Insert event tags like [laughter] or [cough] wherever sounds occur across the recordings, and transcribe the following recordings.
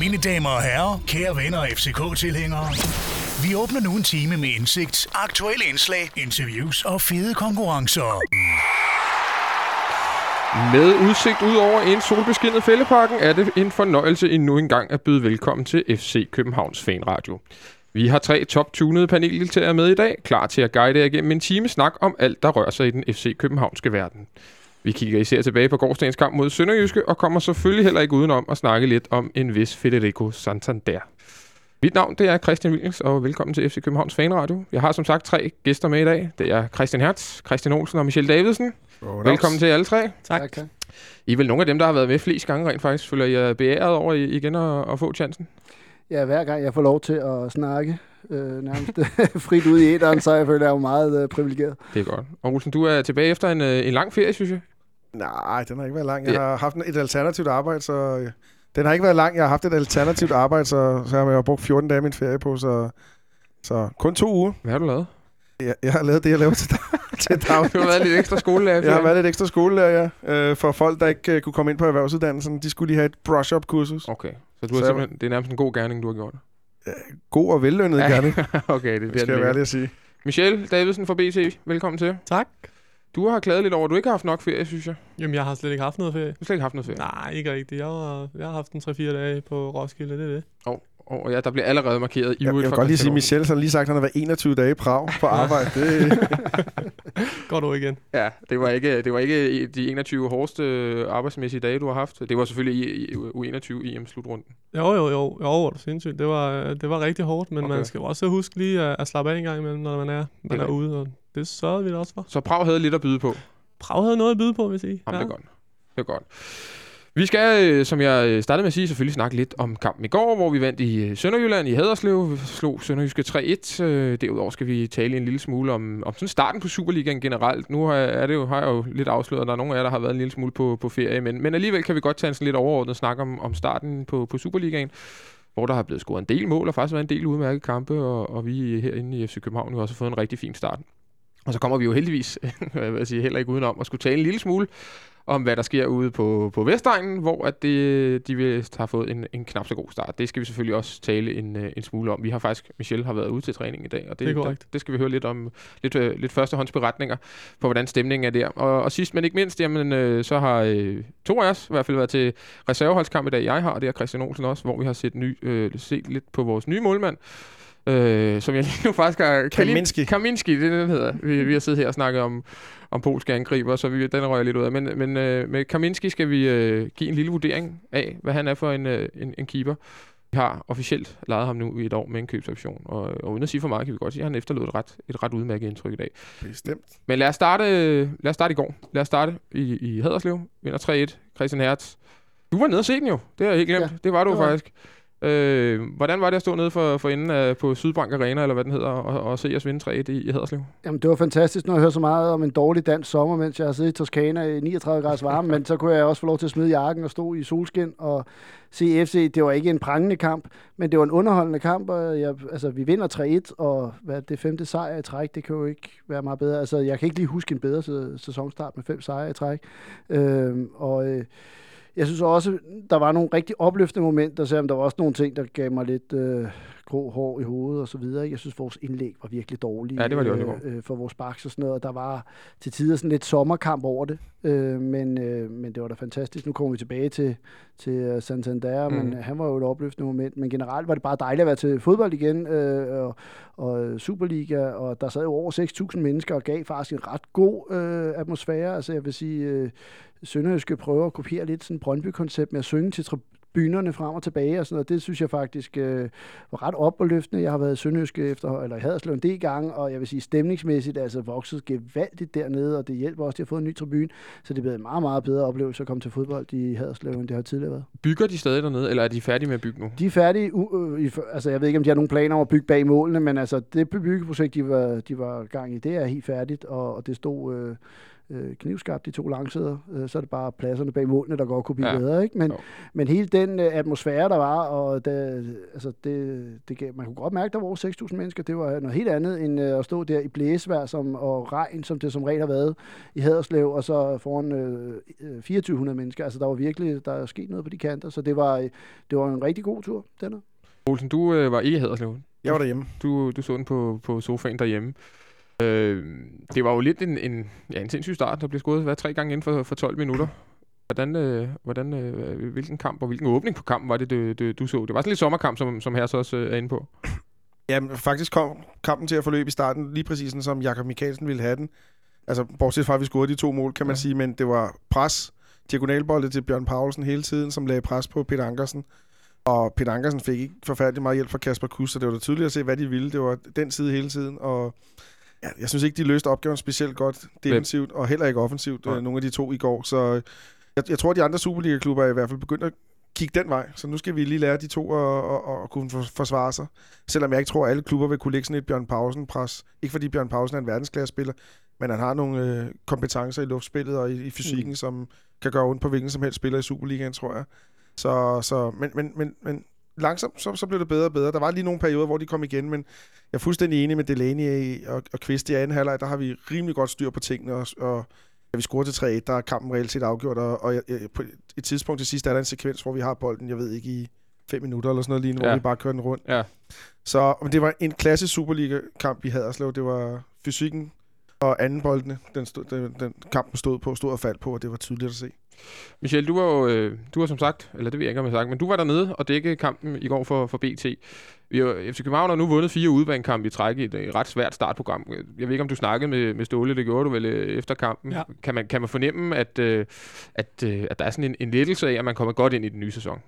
Mine damer og herrer, kære venner og FCK-tilhængere. Vi åbner nu en time med indsigt, aktuelle indslag, interviews og fede konkurrencer. Med udsigt ud over en solbeskinnet fældeparken er det en fornøjelse endnu en gang at byde velkommen til FC Københavns Fanradio. Vi har tre top-tunede paneldeltagere med i dag, klar til at guide jer igennem en time snak om alt, der rører sig i den FC Københavnske verden. Vi kigger især tilbage på gårdsdagens kamp mod Sønderjyske, og kommer selvfølgelig heller ikke udenom at snakke lidt om en vis Federico Santander. Mit navn det er Christian Williams, og velkommen til FC Københavns Fanradio. Jeg har som sagt tre gæster med i dag. Det er Christian Hertz, Christian Olsen og Michelle Davidsen. Oh, Velkommen til alle tre. Tak. tak. I er vel nogle af dem, der har været med flest gange rent faktisk. Føler I jer beæret over igen at, at få chancen? Ja, hver gang jeg får lov til at snakke øh, nærmest [laughs] frit ud i æderen, så jeg føler jeg jo meget øh, privilegeret. Det er godt. Og Olsen, du er tilbage efter en, øh, en lang ferie, synes jeg. Nej, den har ikke været lang. Jeg har haft et alternativt arbejde, så... Øh, den har ikke været lang. Jeg har haft et alternativt arbejde, så, så har jeg brugt 14 dage af min ferie på, så, så kun to uger. Hvad har du lavet? Jeg, jeg har lavet det, jeg laver til, [laughs] til daglig. [laughs] Du har været lidt ekstra skolelærer. Jeg har været lidt ekstra skolelærer, ja. Øh, for folk, der ikke uh, kunne komme ind på erhvervsuddannelsen, de skulle lige have et brush-up-kursus. Okay, så, du har så simpelthen, det er nærmest en god gerning, du har gjort. Uh, god og vellønnet ja. [laughs] gerning. okay, det, det skal jeg være at sige. Michelle Davidsen fra BT, velkommen til. Tak. Du har klaget lidt over, at du ikke har haft nok ferie, synes jeg. Jamen, jeg har slet ikke haft noget ferie. Du har slet ikke haft noget ferie? Nej, ikke rigtigt. Jeg har, jeg har haft en 3-4 dage på Roskilde, det er det. Oh, oh, ja, der bliver allerede markeret i Jeg, jeg vil godt lige sige, at Michelle har lige sagt, at han har været 21 dage i Prag på arbejde. det... [laughs] Går du igen. Ja, det var, ikke, det var ikke de 21 hårdeste arbejdsmæssige dage, du har haft. Det var selvfølgelig i, i U21 EM-slutrunden. Jo, jo, jo. Jo, var du sindssygt. Det var, det var rigtig hårdt, men okay. man skal jo også huske lige at, at slappe af en gang imellem, når man er, man er ude. Og det sørgede vi da også for. Så Prag havde lidt at byde på? Prag havde noget at byde på, vil jeg sige. Jamen, ja. det er godt. Det er godt. Vi skal, øh, som jeg øh, startede med at sige, selvfølgelig snakke lidt om kampen i går, hvor vi vandt i øh, Sønderjylland i Haderslev. Vi slog Sønderjyske 3-1. Derudover skal vi tale en lille smule om, om sådan starten på Superligaen generelt. Nu har, er det jo, har jeg jo lidt afsløret, at der er nogle af jer, der har været en lille smule på, på ferie. Men, men alligevel kan vi godt tage en sådan lidt overordnet snak om, om starten på, på Superligaen hvor der har blevet scoret en del mål, og faktisk været en del udmærkede kampe, og, og vi herinde i FC København har også fået en rigtig fin start. Og så kommer vi jo heldigvis, [laughs] jeg vil sige, heller ikke udenom at skulle tale en lille smule om, hvad der sker ude på, på Vestegnen, hvor at det, de vil have fået en, en knap så god start. Det skal vi selvfølgelig også tale en, øh, en smule om. Vi har faktisk, Michelle har været ude til træning i dag, og det, det, det, det skal vi høre lidt om, lidt, øh, lidt førstehåndsberetninger på, hvordan stemningen er der. Og, og sidst men ikke mindst, jamen, øh, så har øh, to af os i hvert fald været til reserveholdskamp i dag. Jeg har, det er Christian Olsen også, hvor vi har set, ny, øh, set lidt på vores nye målmand, øh, som jeg [laughs] lige nu faktisk har... Kaminski. Kaminski, det er det, den hedder. Vi, vi har siddet her og snakket om, om polske angriber, så vi, den rører lidt ud af. Men, men øh, med Kaminski skal vi øh, give en lille vurdering af, hvad han er for en, øh, en, en keeper. Vi har officielt lejet ham nu i et år med en købsoption, og, og uden at sige for meget, kan vi godt sige, at han efterlod et ret, et ret udmærket indtryk i dag. Bestemt. Men lad os starte, lad os starte i går. Lad os starte i, i Haderslev. Vinder 3-1. Christian Hertz. Du var nede og se den jo. Det har jeg helt glemt. Ja, det var du det var. faktisk. Øh, hvordan var det at stå nede for, for enden af, på Sydbank Arena, eller hvad den hedder, og, og se jeres vinde 3 i, i Haderslev? Jamen, det var fantastisk, når jeg hørte så meget om en dårlig dansk sommer, mens jeg har siddet i Toskana i 39 grader varme, men så kunne jeg også få lov til at smide jakken og stå i solskin og se FC. Det var ikke en prangende kamp, men det var en underholdende kamp, og jeg, altså, vi vinder 3-1, og hvad, det femte sejr i træk, det kan jo ikke være meget bedre. Altså, jeg kan ikke lige huske en bedre sæsonstart med fem sejre i træk. Øh, og... Øh, jeg synes også, der var nogle rigtig opløftende momenter, selvom der var også nogle ting, der gav mig lidt øh, grå hår i hovedet og så videre. Jeg synes, vores indlæg var virkelig dårlige ja, det var det øh, øh, for vores baks og sådan noget. Der var til tider sådan lidt sommerkamp over det, øh, men, øh, men det var da fantastisk. Nu kommer vi tilbage til, til øh, Santander, mm. men han var jo et opløftende moment. Men generelt var det bare dejligt at være til fodbold igen, øh, og, og Superliga, og der sad jo over 6.000 mennesker og gav faktisk en ret god øh, atmosfære. Altså jeg vil sige... Øh, Sønderjyske prøver at kopiere lidt sådan Brøndby-koncept med at synge til bynerne frem og tilbage og sådan noget. Det synes jeg faktisk øh, var ret opløftende. Jeg har været i Sønderjyske efter, eller i Haderslev en del gange, og jeg vil sige stemningsmæssigt altså vokset gevaldigt dernede, og det hjælper også, at de har fået en ny tribune, så det er blevet en meget, meget bedre oplevelse at komme til fodbold i Haderslev, end det har tidligere været. Bygger de stadig dernede, eller er de færdige med at bygge nu? De er færdige, uh, uh, altså jeg ved ikke, om de har nogle planer om at bygge bag målene, men altså det byggeprojekt, de var, de var gang i, det er helt færdigt, og, og det stod... Uh, øh, knivskarpt, de to langsæder. Øh, så er det bare pladserne bag målene, der godt kunne blive Ja. bedre. Ikke? Men, Jo. men hele den øh, atmosfære, der var, og det, altså det, det gav, man kunne godt mærke, der var over 6.000 mennesker. Det var noget helt andet end øh, at stå der i blæsvejr som, og regn, som det som regel har været i Haderslev, og så foran øh, øh, 2.400 mennesker. Altså der var virkelig, der er sket noget på de kanter, så det var, øh, det var en rigtig god tur, den her. Olsen, du øh, var ikke i Haderslev. Jeg var derhjemme. Du, du så den på, på sofaen derhjemme. Øh, det var jo lidt en, en, ja, en sindssyg start, der blev scoret hvad, tre gange inden for, for 12 minutter. Hvordan, øh, hvordan, øh, hvilken kamp og hvilken åbning på kampen var det, du, du, du så? Det var sådan lidt sommerkamp, som, som her så også øh, er inde på. Jamen, faktisk kom kampen til at forløbe i starten lige præcis sådan, som Jakob Mikkelsen ville have den. Altså, bortset fra, at vi scorede de to mål, kan man Ja. ja. sige, men det var pres, diagonalbolde til Bjørn Paulsen hele tiden, som lagde pres på Peter Ankersen. Og Peter Ankersen fik ikke forfærdelig meget hjælp fra Kasper Kuss, så det var da tydeligt at se, hvad de ville. Det var den side hele tiden, og ja, jeg synes ikke, de løste opgaven specielt godt defensivt, og heller ikke offensivt, øh, nogle af de to i går. Så jeg, jeg tror, at de andre Superliga-klubber er i hvert fald begyndt at kigge den vej. Så nu skal vi lige lære de to at, at, at kunne for- forsvare sig. Selvom jeg ikke tror, at alle klubber vil kunne lægge sådan et Bjørn Pausen-pres. Ikke fordi Bjørn Pausen er en verdensklasse-spiller, men han har nogle øh, kompetencer i luftspillet og i, i fysikken, mm. som kan gøre ondt på hvilken som helst spiller i Superligaen, tror jeg. Så, så men, men, men, men langsomt, så, så blev det bedre og bedre. Der var lige nogle perioder, hvor de kom igen, men jeg er fuldstændig enig med Delaney og, og Kvist i anden halvleg. Der har vi rimelig godt styr på tingene, og, og da vi scorer til 3-1, der er kampen reelt set afgjort, og, og jeg, på et tidspunkt til sidst er der en sekvens, hvor vi har bolden, jeg ved ikke, i fem minutter eller sådan noget lignende, ja. Hvor vi bare kører den rundt. Ja. Så men det var en klassisk Superliga-kamp i Haderslev. Det var fysikken og anden boldene, den, stod, den, den kampen stod på, stod og faldt på, og det var tydeligt at se. Michel, du var jo, øh, du var som sagt, eller det ved jeg ikke, om jeg har sagt, men du var dernede og dækkede kampen i går for, for BT. Vi har, FC København har nu vundet fire udbanekampe i træk i et øh, ret svært startprogram. Jeg ved ikke, om du snakkede med, med Ståle, det gjorde du vel øh, efter kampen. Ja. Kan, man, kan man fornemme, at, øh, at, øh, at der er sådan en, en lettelse af, at man kommer godt ind i den nye sæson?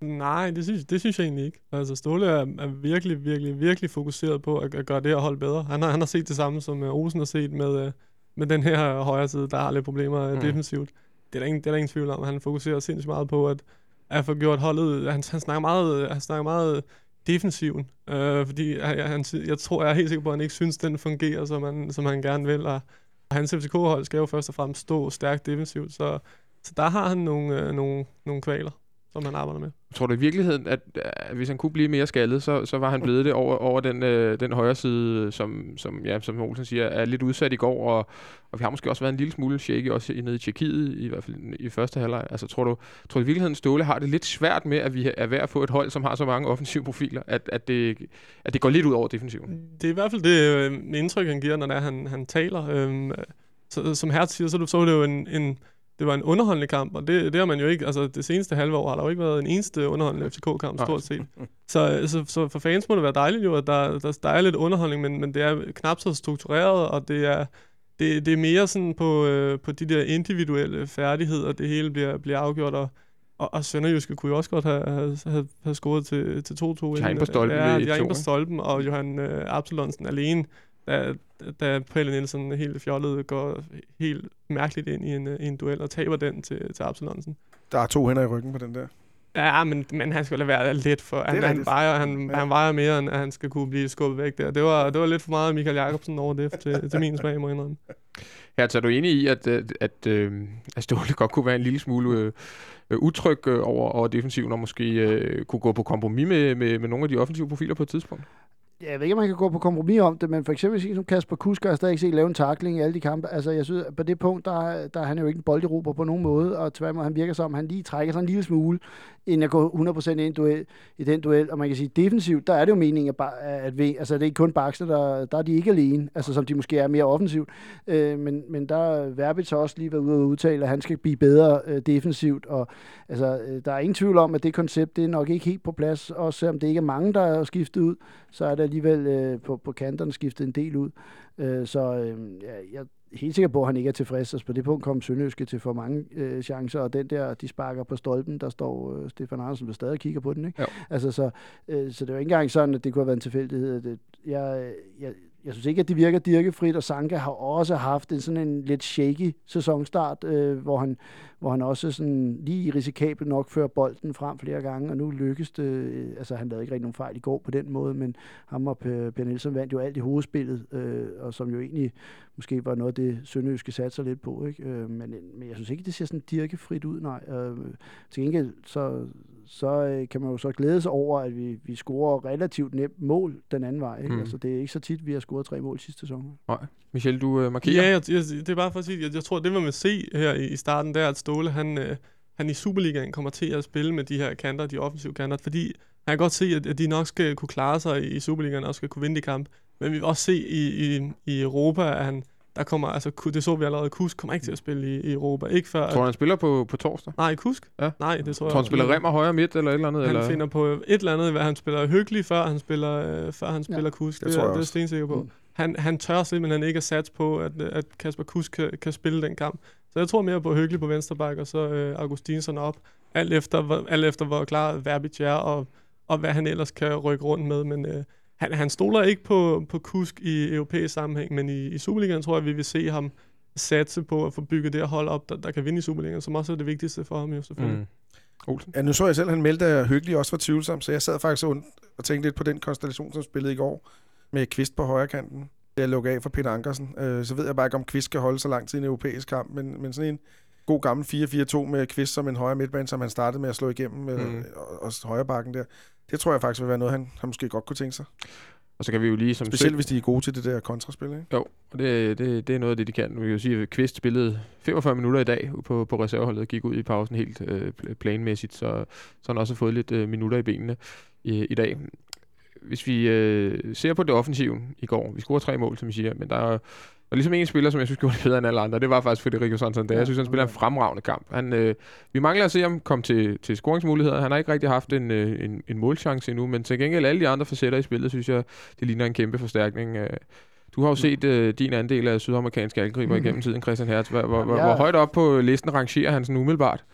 Nej, det synes, det synes jeg egentlig ikke. Altså, Ståle er, er virkelig, virkelig, virkelig fokuseret på at, at gøre det her hold bedre. Han har, han har set det samme, som uh, Olsen har set med, uh, med den her højre side, der har lidt problemer Mm. mm. defensivt. Det er, der ingen, det er der ingen tvivl om. Han fokuserer sindssygt meget på at, at få gjort holdet... Han, han, snakker meget, han snakker meget defensiven, øh, fordi han, han, jeg tror, jeg er helt sikker på, at han ikke synes, den fungerer, som han, som han gerne vil. Og, og hans FCK-hold skal jo først og fremmest stå stærkt defensivt, så, så der har han nogle, øh, nogle, nogle kvaler, som han arbejder med. Tror du i virkeligheden, at, at hvis han kunne blive mere skaldet, så, så var han blevet det over, over den, øh, den højre side, som, som, ja, som Olsen siger, er lidt udsat i går, og, og vi har måske også været en lille smule shaky også i- nede i Tjekkiet, i hvert fald i første halvleg. Altså tror du, tror du i virkeligheden, Ståle har det lidt svært med, at vi er ved at få et hold, som har så mange offensive profiler, at, at, det, at det går lidt ud over defensiven? Det er i hvert fald det øh, indtryk, han giver, når det er, han, han taler. Øhm, så, som Hertz siger, så, er det- så var det jo en, en, det var en underholdende kamp, og det, det har man jo ikke, altså det seneste halve år har der jo ikke været en eneste underholdende FCK-kamp, stort set. [laughs] Så, så, så for fans må det være dejligt jo, at der, der, der er lidt underholdning, men, men det er knap så struktureret, og det er, det, det er mere sådan på, øh, på de der individuelle færdigheder, det hele bliver, bliver afgjort, og, og, og Sønderjyske kunne jo også godt have, have, have, have scoret til, til 2-2. De har inden, en på stolpen Ja, ved de har en 1-2, på stolpen, og Johan øh, Absalonsen alene, da, da Pelle Nielsen helt fjollet går helt mærkeligt ind i en, øh, i en duel og taber den til, til Absalonsen. Der er to hænder i ryggen på den der. Ja, men, men han skulle lade være lidt for... Han, han, vejer, han, Ja. han vejer mere, end at han skal kunne blive skubbet væk der. Det var, det var lidt for meget Michael Jacobsen over det til, til min smag, må jeg indrømme. [laughs] Her er du enig i, at, at, at, øh, at Ståle godt kunne være en lille smule øh, øh, utryg øh, over, over defensiven, og måske øh, kunne gå på kompromis med, med, med nogle af de offensive profiler på et tidspunkt? Ja, Jeg ved ikke, om man kan gå på kompromis om det, men for eksempel sige som Kasper Kusk, har jeg stadig set lave en takling i alle de kampe. Altså, jeg synes, at på det punkt, der, der er han jo ikke en bolderober på nogen måde, og tværtimod, han virker som, han lige trækker sig en lille smule, inden jeg går 100% ind i, duel, i den duel. Og man kan sige, defensivt, der er det jo meningen, at, at, at vi, altså, det er ikke kun Baxter, der, der er de ikke alene, altså, som de måske er mere offensivt. Øh, men, men der er Verbitz også lige været ude og udtale, at han skal blive bedre øh, defensivt, og altså, øh, der er ingen tvivl om, at det koncept, det er nok ikke helt på plads, også selvom det ikke er mange, der er skiftet ud, så er det alligevel øh, på, på kanterne skiftet en del ud. Øh, så øh, ja, jeg er helt sikker på, at han ikke er tilfreds. Altså, på det punkt kom Sønderjyske til for mange øh, chancer, og den der, de sparker på stolpen, der står øh, Stefan Andersen, der stadig kigger på den. Ikke? Jo. Altså, så, øh, så det jo ikke engang sådan, at det kunne have været en tilfældighed. Det, jeg, jeg, jeg synes ikke, at det virker dirkefrit, og Sanka har også haft en sådan en lidt shaky sæsonstart, øh, hvor, han, hvor han også sådan lige risikabelt nok fører bolden frem flere gange, og nu lykkes det, øh, altså han lavede ikke rigtig nogen fejl i går på den måde, men ham og Per, per Nielsen vandt jo alt i hovedspillet, øh, og som jo egentlig måske var noget det, Sønderjyske satte sig lidt på, ikke? Øh, men, men jeg synes ikke, det ser sådan dirkefrit ud, nej. Øh, til gengæld, så, så øh, kan man jo så glæde sig over, at vi, vi scorer relativt nemt mål den anden vej. Ikke? Mm. Altså, det er ikke så tit, vi har scoret tre mål sidste sæson. Michel, du øh, markerer. Ja, jeg, jeg, det er bare for at sige, jeg, jeg tror, det man vil se her i, i starten, der at Ståle, han, øh, han i Superligaen kommer til at spille med de her kanter, de offensive kanter, fordi han kan godt se, at, at de nok skal kunne klare sig i Superligaen og skal kunne vinde de kamp. Men vi vil også se i, i, i Europa, at han, der kommer, altså, det så vi allerede, Kusk kommer ikke til at spille i, i Europa. Ikke før... Tror du, han spiller på, på torsdag? Nej, Kusk? Ja. Nej, det tror jeg Tror han spiller Remmer højre midt eller et eller andet? Han eller? finder på et eller andet, hvad han spiller hyggelig, før han spiller, øh, før han spiller Kusk. det Det, tror er, jeg det er jeg stensikker på. Mm. Han, han tør simpelthen ikke at satse på, at, at Kasper Kusk kan, kan spille den kamp. Så jeg tror mere på hyggelig på venstre bak, og så øh, Augustinsson op. Alt efter, hvor, alt efter hvor klar Verbitz er, og, og hvad han ellers kan rykke rundt med. Men øh, han, han stoler ikke på, på Kusk i europæisk sammenhæng, men i, i Superligaen tror jeg, vi vil se ham satse på at få bygget det her hold op, der, der kan vinde i Superligaen, som også er det vigtigste for ham jo selvfølgelig. Mm. Olsen? Ja, nu så jeg selv, at han meldte, at Hyggelig også var tvivlsom, så jeg sad faktisk und- og tænkte lidt på den konstellation, som spillede i går, med Kvist på højre kanten. Jeg lukker af for Peter Ankersen. Øh, så ved jeg bare ikke, om Kvist kan holde så lang tid i en europæisk kamp, men, men sådan en god gammel 4-4-2 med Kvist som en højre midtbane, som han startede med at slå igennem, mm. Mm. og, og højre bakken der. Det tror jeg faktisk vil være noget, han, han måske godt kunne tænke sig. Og så kan vi jo lige som Specielt hvis de er gode til det der kontraspil, ikke? Jo, og det, det, det er noget af det, de kan. Vi kan jo sige, at Kvist spillede 45 minutter i dag på, på reserveholdet og gik ud i pausen helt øh, pl- planmæssigt, så, så han også har fået lidt øh, minutter i benene i, i dag. Hvis vi øh, ser på det offensive i går, vi scorer tre mål, som I siger, men der er og ligesom en spiller, som jeg synes gjorde det bedre end alle andre, det var faktisk Federico Santander. Ja, Jeg synes, han spiller en fremragende kamp. Han, øh, vi mangler at se ham komme til, til scoringsmuligheder. Han har ikke rigtig haft en, øh, en, en målchance endnu, men til gengæld alle de andre facetter i spillet, synes jeg, det ligner en kæmpe forstærkning. Øh, Du har jo set øh, din andel af sydamerikanske angriber igennem tiden, Christian Hertz. Hvor, hvor, hvor, Ja. hvor højt op på listen rangerer han sådan umiddelbart?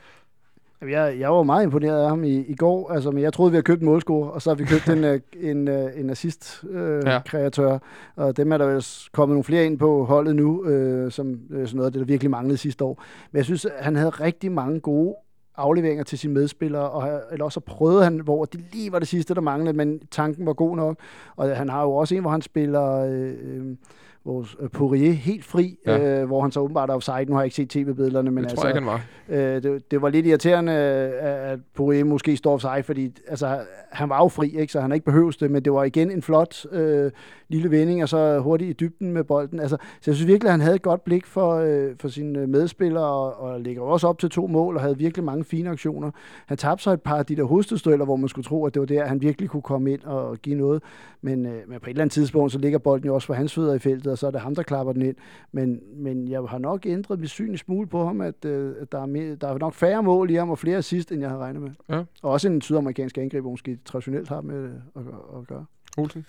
Jeg, jeg var meget imponeret af ham i, i går, altså, men jeg troede, vi havde købt en målscore, og så har vi købt en, øh, en, øh, en assist-kreatør, Ja. og dem er der vel kommet nogle flere ind på holdet nu, øh, som øh, sådan noget af det, der virkelig manglede sidste år. Men jeg synes, han havde rigtig mange gode afleveringer til sine medspillere, og eller også så prøvede han, hvor det lige var det sidste, der manglede, men tanken var god nok. Og han har jo også en, hvor han spiller øh, øh, vores øh, Poirier helt fri, Ja. øh, hvor han så åbenbart er offside. Nu har jeg ikke set tv-billederne, men det altså, tror jeg ikke, han var. Øh, det, det var lidt irriterende, øh, at Poirier måske står sig, fordi altså, han var jo fri, ikke? så han ikke behøves det, men det var igen en flot øh, lille vending, og så hurtigt i dybden med bolden. Altså, så jeg synes virkelig, at han havde et godt blik for, øh, for sine medspillere, og, og ligger også op til to mål, og havde virkelig mange fine aktioner. Han tabte så et par af de der hovedstødstueller, hvor man skulle tro, at det var der, han virkelig kunne komme ind og give noget. Men, øh, men på et eller andet tidspunkt, så ligger bolden jo også for hans fødder i feltet, og så er det ham, der klapper den ind. Men, men jeg har nok ændret mit syn en smule på ham, at, øh, der, er mere, der er nok færre mål i ham og flere assist, end jeg havde regnet med. Ja. Og også en sydamerikansk angriber, måske traditionelt har med det at, at gøre. Olsen?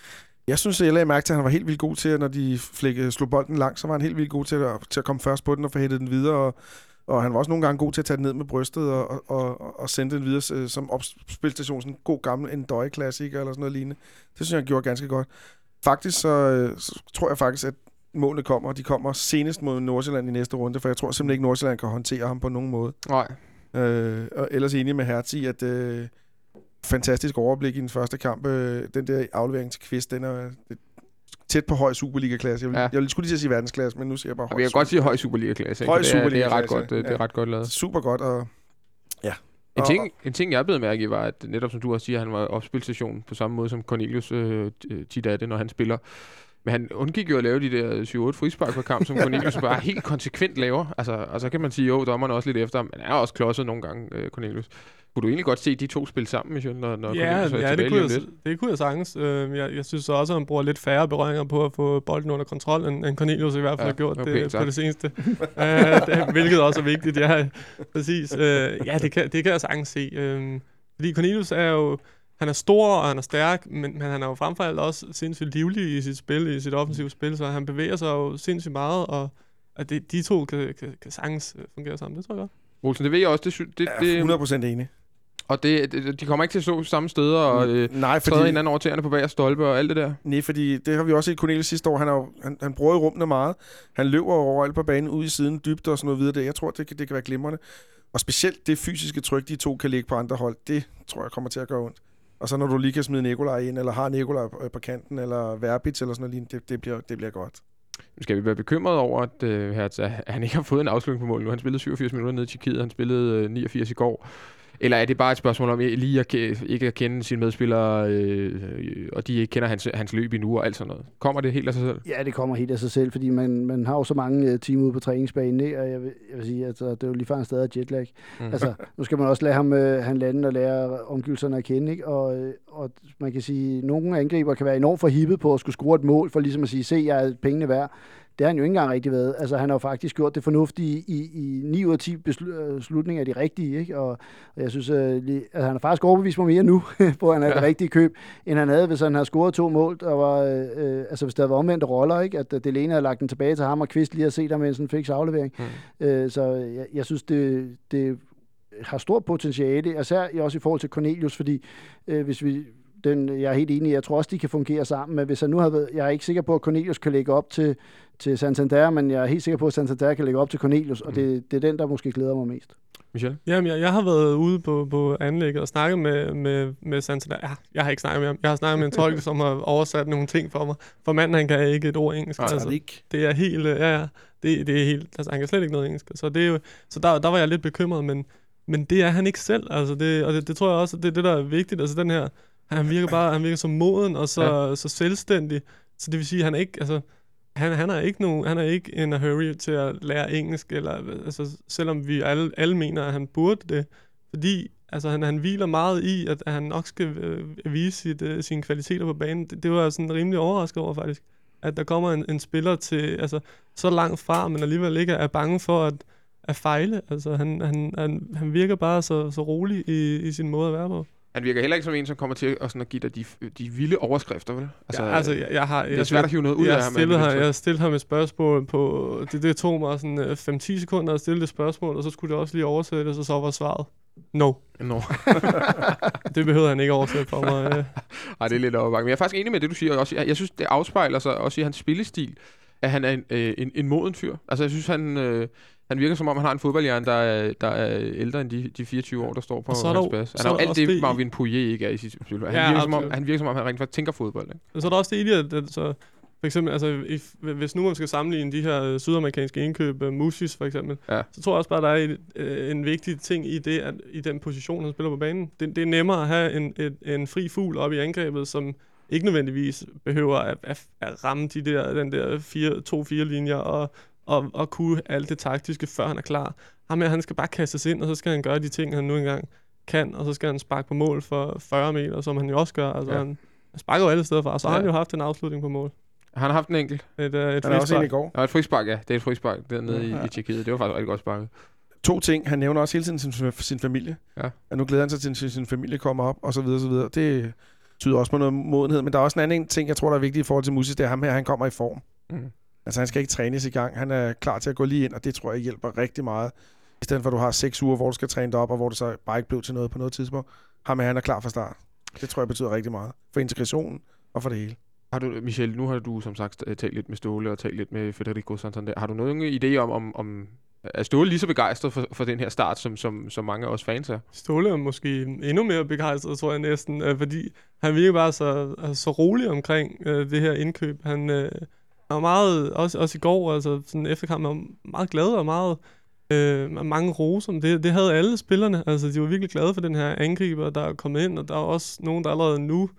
Jeg synes, at jeg lagde mærke til, at han var helt vildt god til, at når de flækkede, slog bolden langt, så var han helt vildt god til at, til at komme først på den og få hættet den videre. Og, og han var også nogle gange god til at tage den ned med brystet og, og, og, og sende den videre øh, som opspilstation. Sådan en god gammel en klassiker eller sådan noget lignende. Det synes jeg, han gjorde ganske godt. Faktisk så, øh, så tror jeg faktisk, at målene kommer, og de kommer senest mod Nordsjælland i næste runde, for jeg tror simpelthen ikke, Nordsjælland kan håndtere ham på nogen måde. Nej. Øh, og ellers enig med Hertz i, at øh, fantastisk overblik i den første kamp. Øh, den der aflevering til Kvist, den er det, tæt på høj Superliga-klasse. Jeg vil, Ja. ja. jeg skulle lige til at sige verdensklasse, men nu siger jeg bare høj vi kan godt sige høj Superliga-klasse. Høj For det er, det er ret Superliga-klasse, godt, øh, det er ja. ret godt lavet. Super godt, og En ting, en ting, jeg blev mærke i, var, at netop som du også siger, han var opspilstation på samme måde som Cornelius øh, t- tit er det, når han spiller. Men han undgik jo at lave de der 7-8 frispark på kamp, som [laughs] Cornelius bare helt konsekvent laver. Altså, og så kan man sige, jo, dommerne er også lidt efter ham, men han er også klodset nogle gange, øh, Cornelius. Kunne du egentlig godt se de to spille sammen, Michel, når, når Ja, er ja det, kunne jeg, lidt? det kunne jeg sagtens. Øh, jeg, jeg synes også, at han bruger lidt færre berøringer på at få bolden under kontrol, end, end Cornelius i hvert fald Ja, har gjort det var det, pænt på det seneste. uh, [laughs] det, hvilket også er vigtigt, ja. Præcis. Uh, ja, det kan, det kan jeg sagtens se. Uh, fordi Cornelius er jo... Han er stor, og han er stærk, men, men han er jo frem for alt også sindssygt livlig i sit spil, i sit offensive spil, så han bevæger sig jo sindssygt meget, og at det, de to kan, kan, kan sagtens øh, fungere sammen. Det tror jeg godt. Olsen, det ved jeg også, det, sy- det, det, det, 100% enig. Og det, de kommer ikke til at stå samme steder og øh, Nej, træde fordi, hinanden over tæerne på bag stolpe og alt det der. nej, fordi det har vi også set Cornelius sidste år. Han, er jo, han, han bruger rummene meget. Han løber overalt på banen, ud i siden, dybt og sådan noget videre. Det, jeg tror, det, kan- det kan være glimrende. Og specielt det fysiske tryk, de to kan lægge på andre hold, det tror jeg kommer til at gøre ondt. Og så når du lige kan smide Nikolaj ind, eller har Nikolaj på- på kanten, eller Verbitz eller sådan noget det, det, bliver, det bliver godt. Skal vi være bekymrede over, at, øh, at han ikke har fået en afslutning på mål nu? Han spillede 87 minutter nede i Tjekkiet, han spillede øh, 89 i går. Eller er det bare et spørgsmål om lige at, ke- ikke at kende sine medspillere, øh, øh, og de ikke kender hans, hans løb endnu og alt sådan noget? Kommer det helt af sig selv? Ja, det kommer helt af sig selv, fordi man, man har jo så mange uh, timer ude på træningsbanen, ikke? og jeg vil, jeg vil sige, at altså, det er jo lige før han stadig har jetlag. Mm. Altså, [laughs] nu skal man også lade ham uh, han lande og lære omgivelserne at kende, ikke? Og, øh, og man kan sige, at nogle angriber kan være enormt forhippet på at skulle score et mål, for ligesom at sige, se, jeg er pengene værd. Det har han jo ikke engang rigtig været. Altså, han har jo faktisk gjort det fornuftige i, i 9 ud af 10 beslutninger af de rigtige, ikke? Og, og jeg synes, uh, lige, altså, han har faktisk overbevist mig mere nu, [laughs] på at han er ja. Det rigtige køb, end han havde, hvis han havde scoret to mål. Der var, øh, altså, hvis der var omvendte roller, ikke? At Delene havde lagt den tilbage til ham, og Kvist lige havde set ham med en sådan fix aflevering. Mm. Øh, så jeg, jeg synes, det, det har stort potentiale, især også i forhold til Cornelius, fordi øh, hvis vi den, jeg er helt enig, jeg tror også, de kan fungere sammen, men hvis han nu har været, jeg er ikke sikker på, at Cornelius kan lægge op til, til Santander, men jeg er helt sikker på, at Santander kan lægge op til Cornelius, og Mm. det, det er den, der måske glæder mig mest. Michel? Jamen, jeg, jeg har været ude på, på anlægget og snakket med, med, med Santander. Ja, jeg har ikke snakket med ham. Jeg har snakket med en tolk, [laughs] som har oversat nogle ting for mig. For manden, han kan ikke et ord engelsk. Nej, Altså, ikke. det er helt, øh, ja, ja, det, det er helt, altså han kan slet ikke noget engelsk. Så, det er jo, så der, der var jeg lidt bekymret, men, men det er han ikke selv, altså det, og det, det tror jeg også, det er det, der er vigtigt, altså den her, han virker bare, han virker så moden og så, ja. så selvstændig, så det vil sige, han er ikke, altså, han, han er ikke nogen, han er ikke in a hurry til at lære engelsk, eller, altså, selvom vi alle, alle mener, at han burde det, fordi altså, han, han hviler meget i, at, at han nok skal øh, vise sit, øh, sine kvaliteter på banen. Det, det var jeg sådan rimelig overrasket over, faktisk. At der kommer en, en spiller til altså, så langt fra, men alligevel ikke er bange for at, at fejle. Altså, han, han, han, han virker bare så, så rolig i, i sin måde at være på. Han virker heller ikke som en, som kommer til at, sådan at give dig de, de vilde overskrifter, vel? Altså, ja, altså jeg, jeg har... det er jeg, svært at hive noget ud jeg af ham. stillede, er det jeg stillede ham et spørgsmål på... Det, det tog mig sådan øh, 5-10 sekunder at stille det spørgsmål, og så skulle det også lige oversættes, og så var svaret no. Nå. [laughs] Det behøvede han ikke oversætte for mig. øh. [laughs] Ej, det er lidt overbakke. Men jeg er faktisk enig med det, du siger. Også, jeg, jeg synes, det afspejler sig også i hans spillestil, at han er en, øh, en, en moden fyr. Altså, jeg synes, han, øh, han virker som om, han har en fodboldhjerne, der er, der er ældre end de, de 24 år, der står på så hans så Han er jo alt det, det Marvin Pouillet ikke er i sit spil. Han, Ja, virker som om, han virker som om, han rent faktisk tænker fodbold. Ikke? Så er der også det i det, at, så, for eksempel, altså, if, hvis nu man skal sammenligne de her øh, sydamerikanske indkøb, uh, Musis for eksempel, Ja. så tror jeg også bare, der er et, øh, en vigtig ting i det, at i den position, han spiller på banen. Det, det er nemmere at have en, et, en fri fugl op i angrebet, som ikke nødvendigvis behøver at, at, at ramme de der, den der fire, to-fire linjer og, og, og kunne alt det taktiske, før han er klar. Ham her, han skal bare kastes ind, og så skal han gøre de ting, han nu engang kan, og så skal han sparke på mål for 40 meter, som han jo også gør. Altså, Ja. ja. han, han sparker jo alle steder fra, og så ja. har Ja. han jo haft en afslutning på mål. Han har haft en enkelt. Et, uh, et Han er også en i frispark. går. Og et frispark, ja. Det er et frispark dernede Ja. i, i Tjekkiet. Det var faktisk rigtig godt sparket. To ting. Han nævner også hele tiden sin, sin familie. Ja. At nu glæder han sig til, at sin, sin familie kommer op, og så videre, så videre. Det tyder også på noget modenhed. Men der er også en anden ting, jeg tror, der er vigtigt i forhold til Musis, det er ham her, han kommer i form. Mm. Altså, han skal ikke trænes i gang. Han er klar til at gå lige ind, og det tror jeg hjælper rigtig meget. I stedet for, at du har seks uger, hvor du skal træne dig op, og hvor du så bare ikke blev til noget på noget tidspunkt. Ham her, han er klar fra start. Det tror jeg betyder rigtig meget. For integrationen og for det hele. Har du, Michel, nu har du som sagt øh, talt lidt med Ståle og talt lidt med Federico Santander. Har du nogen idé om, om, om er Ståle lige så begejstret for, for den her start, som, som, som mange af os fans er? Ståle er måske endnu mere begejstret, tror jeg næsten, øh, fordi han virker bare så, altså, så rolig omkring øh, det her indkøb. Han øh, var meget, også, også i går, altså sådan efter kampen, var meget glad og meget øh, mange roser. Det, det havde alle spillerne. Altså, de var virkelig glade for den her angriber, der er kommet ind, og der er også nogen, der allerede nu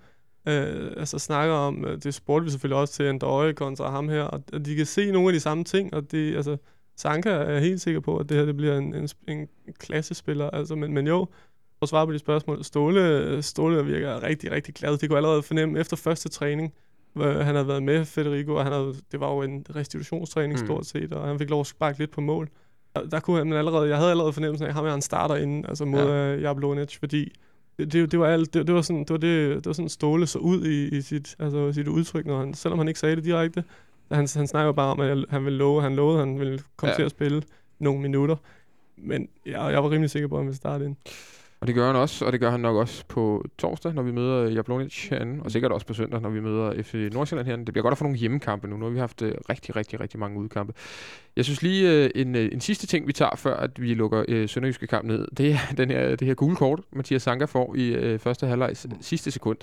øh, altså snakker om, øh, det spurgte vi selvfølgelig også til Andøje kontra ham her, og, og de kan se nogle af de samme ting, og det, altså, Sanka er helt sikker på, at det her det bliver en, en, en klassespiller, altså, men, men jo, for at svare på de spørgsmål, Ståle, Ståle virker rigtig, rigtig glad. Det kunne allerede fornemme efter første træning, hvor han havde været med Federico, og han havde, det var jo en restitutionstræning Mm. stort set, og han fik lov at sparke lidt på mål. Der, der kunne han allerede, jeg havde allerede fornemmelsen af, at ham er han starter inden, altså mod Ja. uh, Jablonec, fordi det, det, det, var alt, det, det, var sådan, det, var det, det var sådan Ståle så ud i, i sit, altså, sit udtryk, når han, selvom han ikke sagde det direkte. Han, han snakker bare om, at han ville love, han lovede, han ville komme ja. til at spille nogle minutter. Men jeg, jeg var rimelig sikker på, at han ville starte ind. Og det gør han også, og det gør han nok også på torsdag, når vi møder Jablonic herinde, og sikkert også på søndag, når vi møder FC Nordsjælland herinde. Det bliver godt at få nogle hjemmekampe nu. Nu har vi haft øh, rigtig, rigtig, rigtig mange udkampe. Jeg synes lige, øh, en, øh, en sidste ting, vi tager, før at vi lukker øh, Sønderjyske kamp ned, det er [laughs] den her, det her gule kort, Mathias Sanka får i øh, første halvleg sidste sekund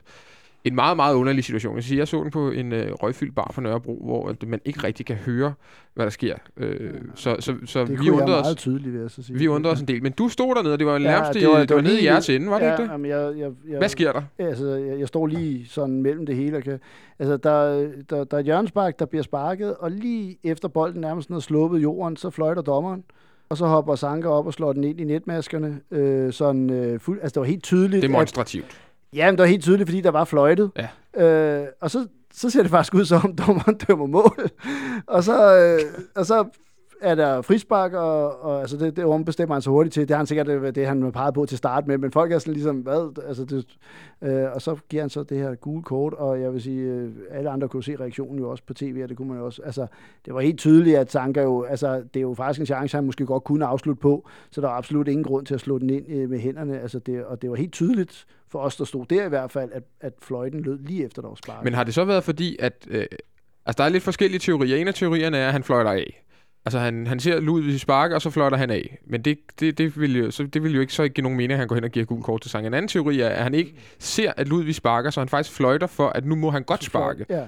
en meget, meget underlig situation. Jeg, siger, jeg så den på en øh, røgfyldt bar på Nørrebro, hvor at man ikke rigtig kan høre, hvad der sker. Øh, så så, så det vi undrede os, tydeligt, vil jeg så sige. vi undrede os en del. Men du stod dernede, og det var Ja, nærmest det var- var, det det var var nede i jeres ende, var det ja, ikke det? Jamen, jeg, jeg, jeg, Hvad sker der? Altså, jeg, jeg står lige sådan mellem det hele. og Kan, altså, der, der, der er et hjørnspark, der bliver sparket, og lige efter bolden nærmest er sluppet jorden, så fløjter dommeren. Og så hopper Sanka op og slår den ind i netmaskerne. Øh, sådan, øh, fuld, altså, det var helt tydeligt. at, Demonstrativt. Ja, men det var helt tydeligt, fordi der var fløjtet. Ja. Øh, og så, så ser det faktisk ud som, om dommeren [laughs] dømmer mål. og, så, øh, og så er der frispark, og, og altså det, det ombestemmer han så hurtigt til. Det har han sikkert det, det han peget på til start med, men folk er sådan ligesom, hvad? Altså det, øh, og så giver han så det her gule kort, og jeg vil sige, øh, alle andre kunne se reaktionen jo også på tv, og det kunne man jo også. Altså, det var helt tydeligt, at Sanka jo, altså det er jo faktisk en chance, han måske godt kunne afslutte på, så der var absolut ingen grund til at slå den ind øh, med hænderne. Altså det, og det var helt tydeligt for os, der stod der i hvert fald, at, at fløjten lød lige efter, der var sparket. Men har det så været fordi, at... Øh, altså, der er lidt forskellige teorier. En af teorierne er, at han fløjter af. Altså, han, han ser Ludvig sparke, og så fløjter han af. Men det, det, det, vil jo, så, det vil jo ikke så ikke give nogen mening, at han går hen og giver gul kort til sang. En anden teori er, at han ikke ser, at Ludvig sparker, så han faktisk fløjter for, at nu må han godt sparke. Ja.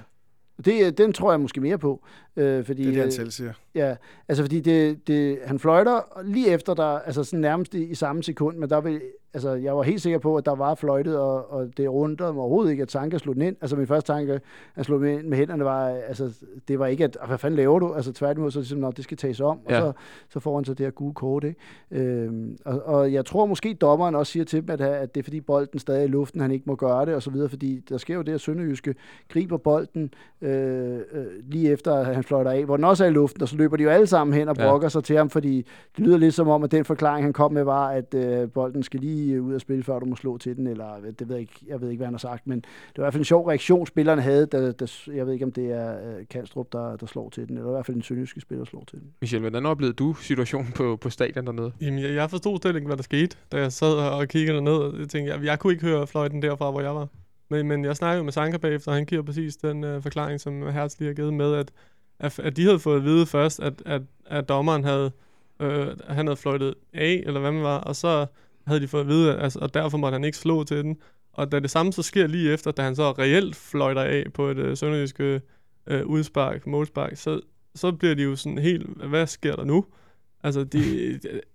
Det, den tror jeg måske mere på. Øh, fordi, Det er det, han øh, selv siger. Ja, altså fordi det, det, han fløjter lige efter der, altså sådan nærmest i, i samme sekund, men der vil, altså jeg var helt sikker på, at der var fløjtet, og, og det undrede mig overhovedet ikke, at Sanka slog den ind. Altså min første tanke, at slå den ind med hænderne, var, altså det var ikke, at "Ah, hvad fanden laver du? Altså tværtimod, så er det sådan, "Nå, det skal tages om, Ja. og så, så får han så det her gule kort, ikke? Øhm, og, og, jeg tror måske, dommeren også siger til dem, at, at det er fordi bolden stadig er i luften, han ikke må gøre det, og så videre, fordi der sker jo det, at Sønderjyske griber bolden øh, øh, lige efter, at han fløjter af, hvor den også er i luften, og så løber de jo alle sammen hen og Ja. brokker sig til ham, fordi det lyder lidt som om, at den forklaring, han kom med, var, at øh, bolden skal lige øh, ud og spille, før du må slå til den, eller øh, det ved jeg ikke, jeg ved ikke, hvad han har sagt, men det var i hvert fald en sjov reaktion, spillerne havde, da, da, jeg ved ikke, om det er øh, Kalstrup, der, der slår til den, eller i hvert fald en sønderjyske spiller slår til den. Michel, hvordan oplevede du situationen på, på stadion dernede? Jamen, jeg, jeg forstod slet ikke, hvad der skete, da jeg sad og kiggede derned. Jeg tænkte, jeg, jeg kunne ikke høre fløjten derfra, hvor jeg var. Men, men jeg snakkede jo med Sanka bagefter, og han giver præcis den øh, forklaring, som Hertz lige har givet med, at, at, at de havde fået at vide først, at, at, at dommeren havde, øh, han havde fløjtet af, eller hvad man var, og så havde de fået at vide, altså, og derfor måtte han ikke slå til den. Og da det samme så sker lige efter, da han så reelt fløjter af på et øh, sønderjysk øh, øh udspark, målspark, så, så bliver de jo sådan helt, hvad sker der nu? Altså, de,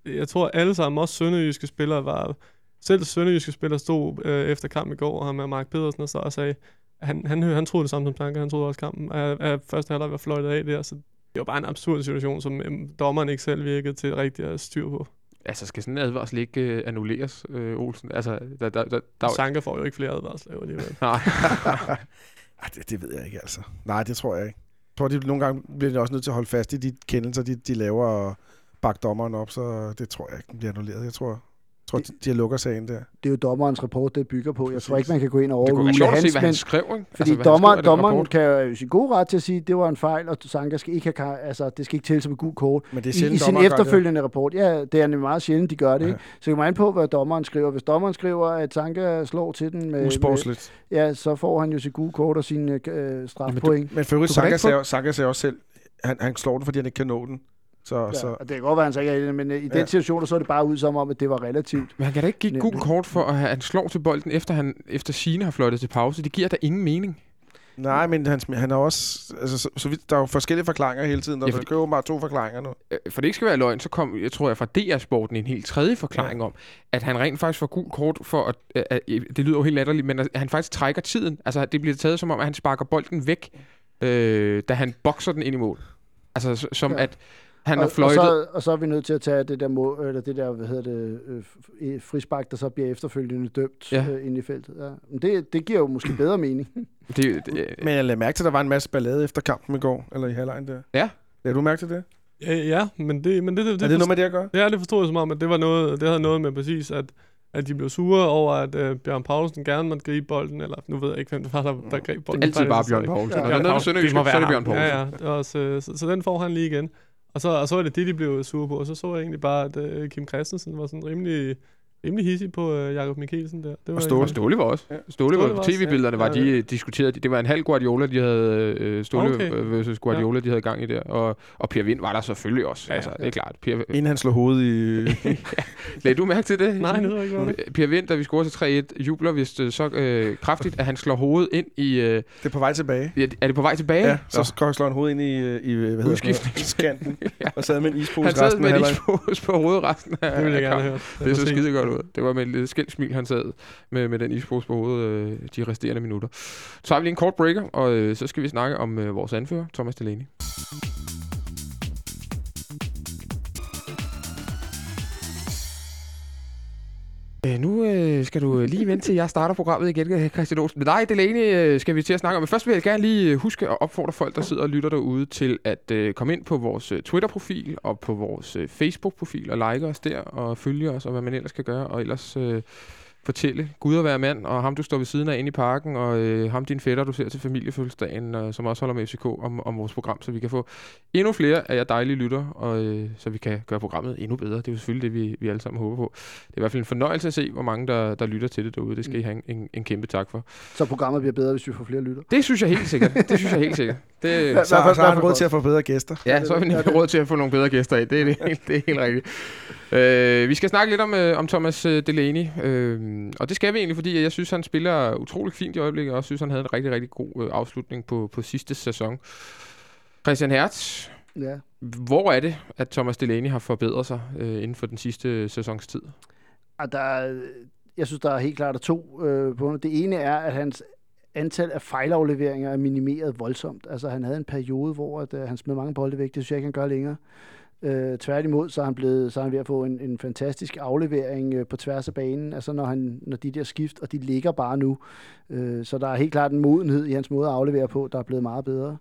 øh, jeg tror alle sammen, også sønderjyske spillere, var... Selv sønderjyske spillere stod øh, efter kampen i går, og med Mark Pedersen og så og sagde, han, han, han troede det samme som Planke, han troede også kampen, at, at første halvleg var fløjtet af der, så det var bare en absurd situation, som øh, dommeren ikke selv virkede til rigtig at styre på. Altså, skal sådan en advarsel ikke øh, annulleres, øh, Olsen? Altså, der, der, der, der, Sanka får jo ikke flere advarsler alligevel. [laughs] nej. [laughs] Ej, det, det ved jeg ikke, altså. Nej, det tror jeg ikke. Jeg tror, de nogle gange bliver de også nødt til at holde fast i de kendelser, de, de laver og bakke dommeren op, så det tror jeg ikke den bliver annulleret. Jeg tror, tror de, de lukker sagen der. Det er jo dommerens rapport, det bygger på. Jeg tror ikke, man kan gå ind og Det kunne være overrule sjovt at se, hans, hvad men han skrev, ikke? Fordi han dommer, skrev i dommeren rapport. kan jo i sin gode ret til at sige, at det var en fejl, og Sanka skal ikke have, altså, det skal ikke tælle som et gult kort. Men det er I, sjældent, I sin gør det. efterfølgende rapport, ja, det er nemlig meget sjældent, de gør det. Ikke? Så kan man an på, hvad dommeren skriver. Hvis dommeren skriver, at Sanka slår til den med, med Usportsligt. ja, så får han jo sit gule kort og sine øh, strafpoint. Men for øvrigt, Sanka sagde, Sanka sagde også selv, han, han slår den, fordi han ikke kan nå den. Så, Ja, så og det kan godt være, han så ikke er det, men øh, i den Ja. situation, der så det bare ud som om, at det var relativt. Men han kan da ikke give gult kort for, at han slår til bolden, efter, han, efter Signe har fløjtet til pause. Det giver da ingen mening. Nej, men han, han er også... Altså, så, så vidt, der er jo forskellige forklaringer hele tiden. Der Ja, fordi- fordi... jo bare to forklaringer nu. Øh, For det ikke skal være løgn, så kom, jeg tror jeg, fra DR-sporten en helt tredje forklaring ja. om, at han rent faktisk får gult kort for, at, at, at, det lyder jo helt latterligt, men at han faktisk trækker tiden. Altså, det bliver taget som om, at han sparker bolden væk, øh, da han bokser den ind i mål. Altså, som ja. at han og, har fløjtet... Og så, og så er vi nødt til at tage det der, mål, eller det der hvad hedder det, øh, frispark, der så bliver efterfølgende dømt Ja. øh, ind i feltet. Ja. Men det, det giver jo måske bedre mening. [laughs] Det, det, Men jeg lagde mærke til, at der var en masse ballade efter kampen i går, eller i halvlejen der. Ja. Lagde du mærke til det? Ja, ja men det, men det, det, det er det noget med det at gøre? Ja, det forstod jeg som om, at det var noget, det havde noget med præcis, at, at de blev sure over, at øh, Bjørn Paulsen gerne måtte gribe bolden, eller nu ved jeg ikke, hvem det var, der, der greb bolden. altid bare Bjørn så- Poulsen. Ja. Når der er noget med Sønderjysk, må så er det Bjørn ham. Poulsen. Ja, ja. Det var også, så, så, den får han lige igen. Og så, og så var det det, de blev sure på. Og så så jeg egentlig bare, at uh, Kim Christensen var sådan rimelig, rimelig hissig på øh, Jakob Mikkelsen der. Det var Ståle. Og Ståle var også. Ja. Ståle var Ståle på var også, tv-billederne, var ja. de øh, diskuteret. Det var en halv Guardiola, de havde øh, Ståle Okay. okay. versus Guardiola, de havde gang i der. Og, og Per Vind var der selvfølgelig også. Ja, altså, ja. det er klart. Per, Inden han slog hovedet i... [laughs] lagde du mærke til det? Nej, det ikke, det Per Vind, da vi scorer til 3-1, jubler vist øh, så øh, kraftigt, at han slår hovedet ind i... Øh, det er på vej tilbage. ja, er det på vej tilbage? Ja, så skal slår han hovedet ind i, øh, i hvad hedder det, Udskiftning. skanten, [laughs] og sad med en ispose Han sad resten med af en halvleg. ispose på hovedet resten af Det ville jeg gerne hørt. Det så var skide godt ud. Det var med et lidt skældt smil, han sad med, med den ispose på hovedet øh, de resterende minutter. Så har vi lige en kort breaker, og øh, så skal vi snakke om øh, vores anfører, Thomas Delaney. Øh, nu øh, skal du lige vente til, jeg starter programmet igen, øh, Christian Olsen. Men nej, Delaney, øh, skal vi til at snakke om. Men først vil jeg gerne lige øh, huske at opfordre folk, der sidder og lytter derude, til at øh, komme ind på vores øh, Twitter-profil og på vores øh, Facebook-profil og like os der og følge os og hvad man ellers kan gøre. Og ellers øh, fortælle Gud at være mand, og ham du står ved siden af inde i parken, og øh, ham din fætter, du ser til familiefødselsdagen, øh, som også holder med FCK om, om vores program, så vi kan få endnu flere af jer dejlige lytter, og øh, så vi kan gøre programmet endnu bedre. Det er jo selvfølgelig det, vi, vi alle sammen håber på. Det er i hvert fald en fornøjelse at se, hvor mange der, der lytter til det derude. Det skal I have en, en, en kæmpe tak for. Så programmet bliver bedre, hvis vi får flere lytter. Det synes jeg helt sikkert. Det synes jeg helt sikkert. [laughs] Det, Ja, Så, så har han råd til at få bedre gæster. Ja, så har vi nemlig råd til at få nogle bedre gæster af. Det er, det, helt, det er helt rigtigt. [laughs] Øh, vi skal snakke lidt om, øh, om Thomas øh, Delaney. Øh, og det skal vi egentlig, fordi jeg synes, han spiller utrolig fint i øjeblikket, og jeg synes, han havde en rigtig, rigtig god øh, afslutning på, på sidste sæson. Christian Hertz, Ja. hvor er det, at Thomas Delaney har forbedret sig øh, inden for den sidste sæsons tid? Og der, er- jeg synes, der er helt klart er to øh, på Det ene er, at hans antal af fejlafleveringer er minimeret voldsomt. Altså, han havde en periode, hvor at, øh, han smed mange bolde væk. Det synes jeg ikke, han gør længere. Øh, tværtimod, så er han, blevet, så er han ved at få en, en fantastisk aflevering øh, på tværs af banen. Altså, når, han, når de der skift, og de ligger bare nu. Øh, så der er helt klart en modenhed i hans måde at aflevere på, der er blevet meget bedre.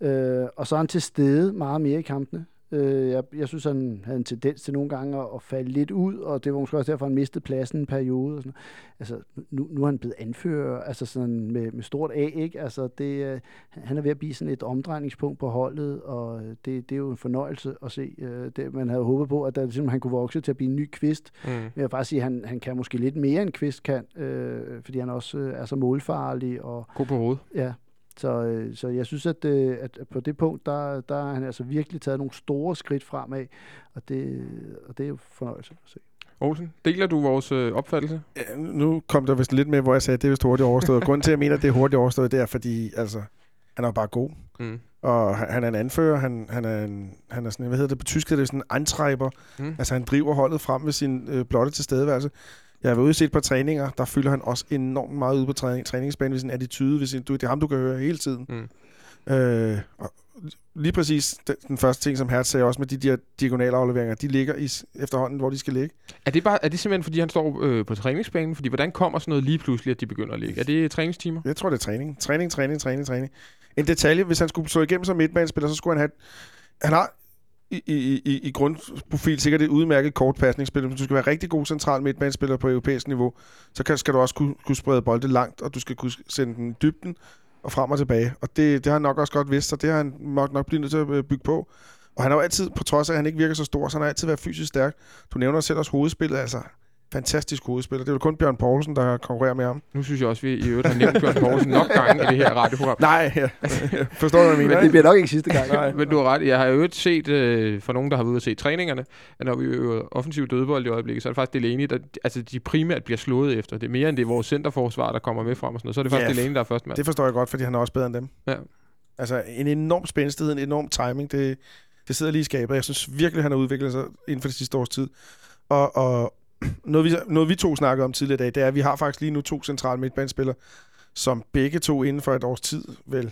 Øh, og så er han til stede meget mere i kampene. Øh, jeg, jeg synes, han havde en tendens til nogle gange at, at falde lidt ud, og det var måske også derfor, han mistede pladsen en periode. Og sådan. Altså, nu, nu er han blevet anfører, altså sådan med, med stort A, ikke? Altså, det, øh, han er ved at blive sådan et omdrejningspunkt på holdet, og det, det er jo en fornøjelse at se. Øh, det, man havde håbet på, at der, ligesom, han kunne vokse til at blive en ny kvist. Mm. Men jeg vil bare sige, at han, han kan måske lidt mere end kvist kan, øh, fordi han også øh, er så målfarlig, og God på hovedet. Ja, så, øh, så jeg synes, at, øh, at på det punkt, der, der har han altså virkelig taget nogle store skridt fremad, og det, og det er jo fornøjelse at se. Olsen, deler du vores øh, opfattelse? Ja, nu kom der vist lidt med, hvor jeg sagde, at det er vist hurtigt overstået. [laughs] Grunden til, at jeg mener, at det er hurtigt overstået, det er, fordi altså, han er bare god. Mm. Og han han er en anfører, han, han, er, en, han er sådan, hvad hedder det på tysk, det er sådan en antreiber. Mm. Altså han driver holdet frem med sin øh, blotte tilstedeværelse. Jeg har været ude og set på træninger, der fylder han også enormt meget ud på træning, træningsbanen ved sin attitude, ved sin, du, det er ham, du kan høre hele tiden. Mm. Øh, og lige præcis den, den første ting, som Hertz sagde også med de der diagonale afleveringer, de ligger i, efterhånden, hvor de skal ligge. Er det, bare, er det simpelthen, fordi han står øh, på træningsbanen? Fordi hvordan kommer sådan noget lige pludselig, at de begynder at ligge? Er det træningstimer? Jeg tror, det er træning. Træning, træning, træning, træning. En detalje, hvis han skulle slå igennem som midtbanespiller, så skulle han have... Han har i, i, i, i grundprofil sikkert et udmærket kort pasningsspil. Hvis du skal være rigtig god central midtbanespiller på europæisk niveau, så kan, skal du også kunne, kunne sprede bolde langt, og du skal kunne sende den i dybden og frem og tilbage. Og det, det har han nok også godt vidst, så det har han nok, nok blivet nødt til at øh, bygge på. Og han har jo altid, på trods af, at han ikke virker så stor, så han har altid været fysisk stærk. Du nævner selv også hovedspillet, altså fantastisk hovedspiller. Det er jo kun Bjørn Poulsen, der konkurrerer med ham. Nu synes jeg også, at vi i øvrigt har nævnt Bjørn Poulsen nok gange i det her radioprogram. [laughs] Nej, ja. forstår du, hvad jeg mener? Men det bliver nok ikke sidste gang. Nej. Men du har ret. Jeg har jo øvrigt set, øh, for nogen, der har været ude at se træningerne, at når vi øver offensiv dødbold i øjeblikket, så er det faktisk Delaney, der altså, de primært bliver slået efter. Det er mere end det er vores centerforsvar, der kommer med frem og sådan noget. Så er det faktisk Ja, Delaney, der er først mand. Det forstår jeg godt, fordi han er også bedre end dem. Ja. Altså, en enorm spændstighed, en enorm timing, det, det sidder lige i skabet. Jeg synes virkelig, han har udviklet sig inden for det sidste års tid. Og, og [clears throat] noget, vi, noget, vi to snakkede om tidligere i dag, det er, at vi har faktisk lige nu to centrale midtbanespillere, som begge to inden for et års tid, vel,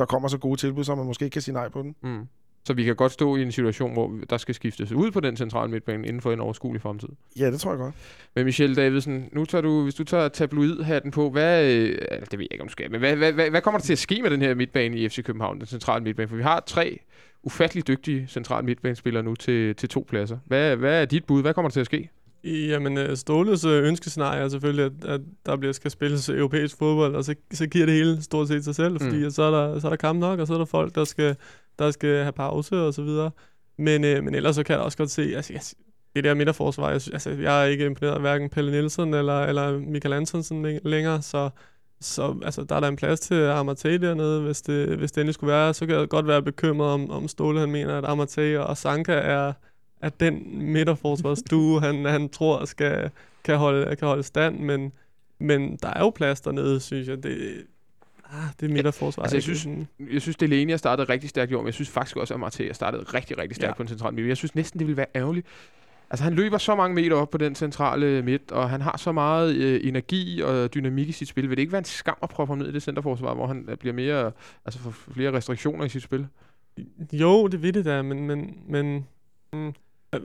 der kommer så gode tilbud, så man måske ikke kan sige nej på den. Mm. Så vi kan godt stå i en situation, hvor der skal skiftes ud på den centrale midtbane inden for en overskuelig fremtid. Ja, det tror jeg godt. Men Michelle Davidsen, nu tager du, hvis du tager tabloidhatten på, hvad, øh, altså, det ved jeg ikke, om du skal, men hvad, hvad, hvad, hvad kommer der til at ske med den her midtbane i FC København, den centrale midtbane? For vi har tre ufattelig dygtige centrale midtbanespillere nu til, til to pladser. Hvad, hvad er dit bud? Hvad kommer der til at ske? Jamen, øh, Ståles øh, ønskescenarie er selvfølgelig, at, at der bliver skal spilles europæisk fodbold, og så, så giver det hele stort set sig selv, fordi Mm. så, er der, så er der kamp nok, og så er der folk, der skal, der skal have pause og så videre. Men, øh, men ellers så kan jeg også godt se, altså jeg, det der midterforsvar, jeg, altså, jeg er ikke imponeret af hverken Pelle Nielsen eller, eller Michael Antonsen læ- længere, så, så altså, der er der en plads til Amartey dernede, hvis det, hvis det endelig skulle være. Så kan jeg godt være bekymret om, om Ståle, han mener, at Amartey og Sanka er, er den midterforsvarsdue, [laughs] han, han tror skal, kan, holde, kan holde stand, men, men der er jo plads dernede, synes jeg. Det, ah, det er midterforsvar. altså, jeg synes- Jeg synes, Delaney har startet rigtig stærkt i år, men jeg synes faktisk også, at Marte har startet rigtig, rigtig stærkt Ja. på en central midt. Jeg synes næsten, det ville være ærgerligt. Altså, han løber så mange meter op på den centrale midt, og han har så meget øh, energi og dynamik i sit spil. Vil det ikke være en skam at proppe ham ned i det centerforsvar, hvor han øh, bliver mere, altså får flere restriktioner i sit spil? Jo, det ved det da, men, men, men, mm,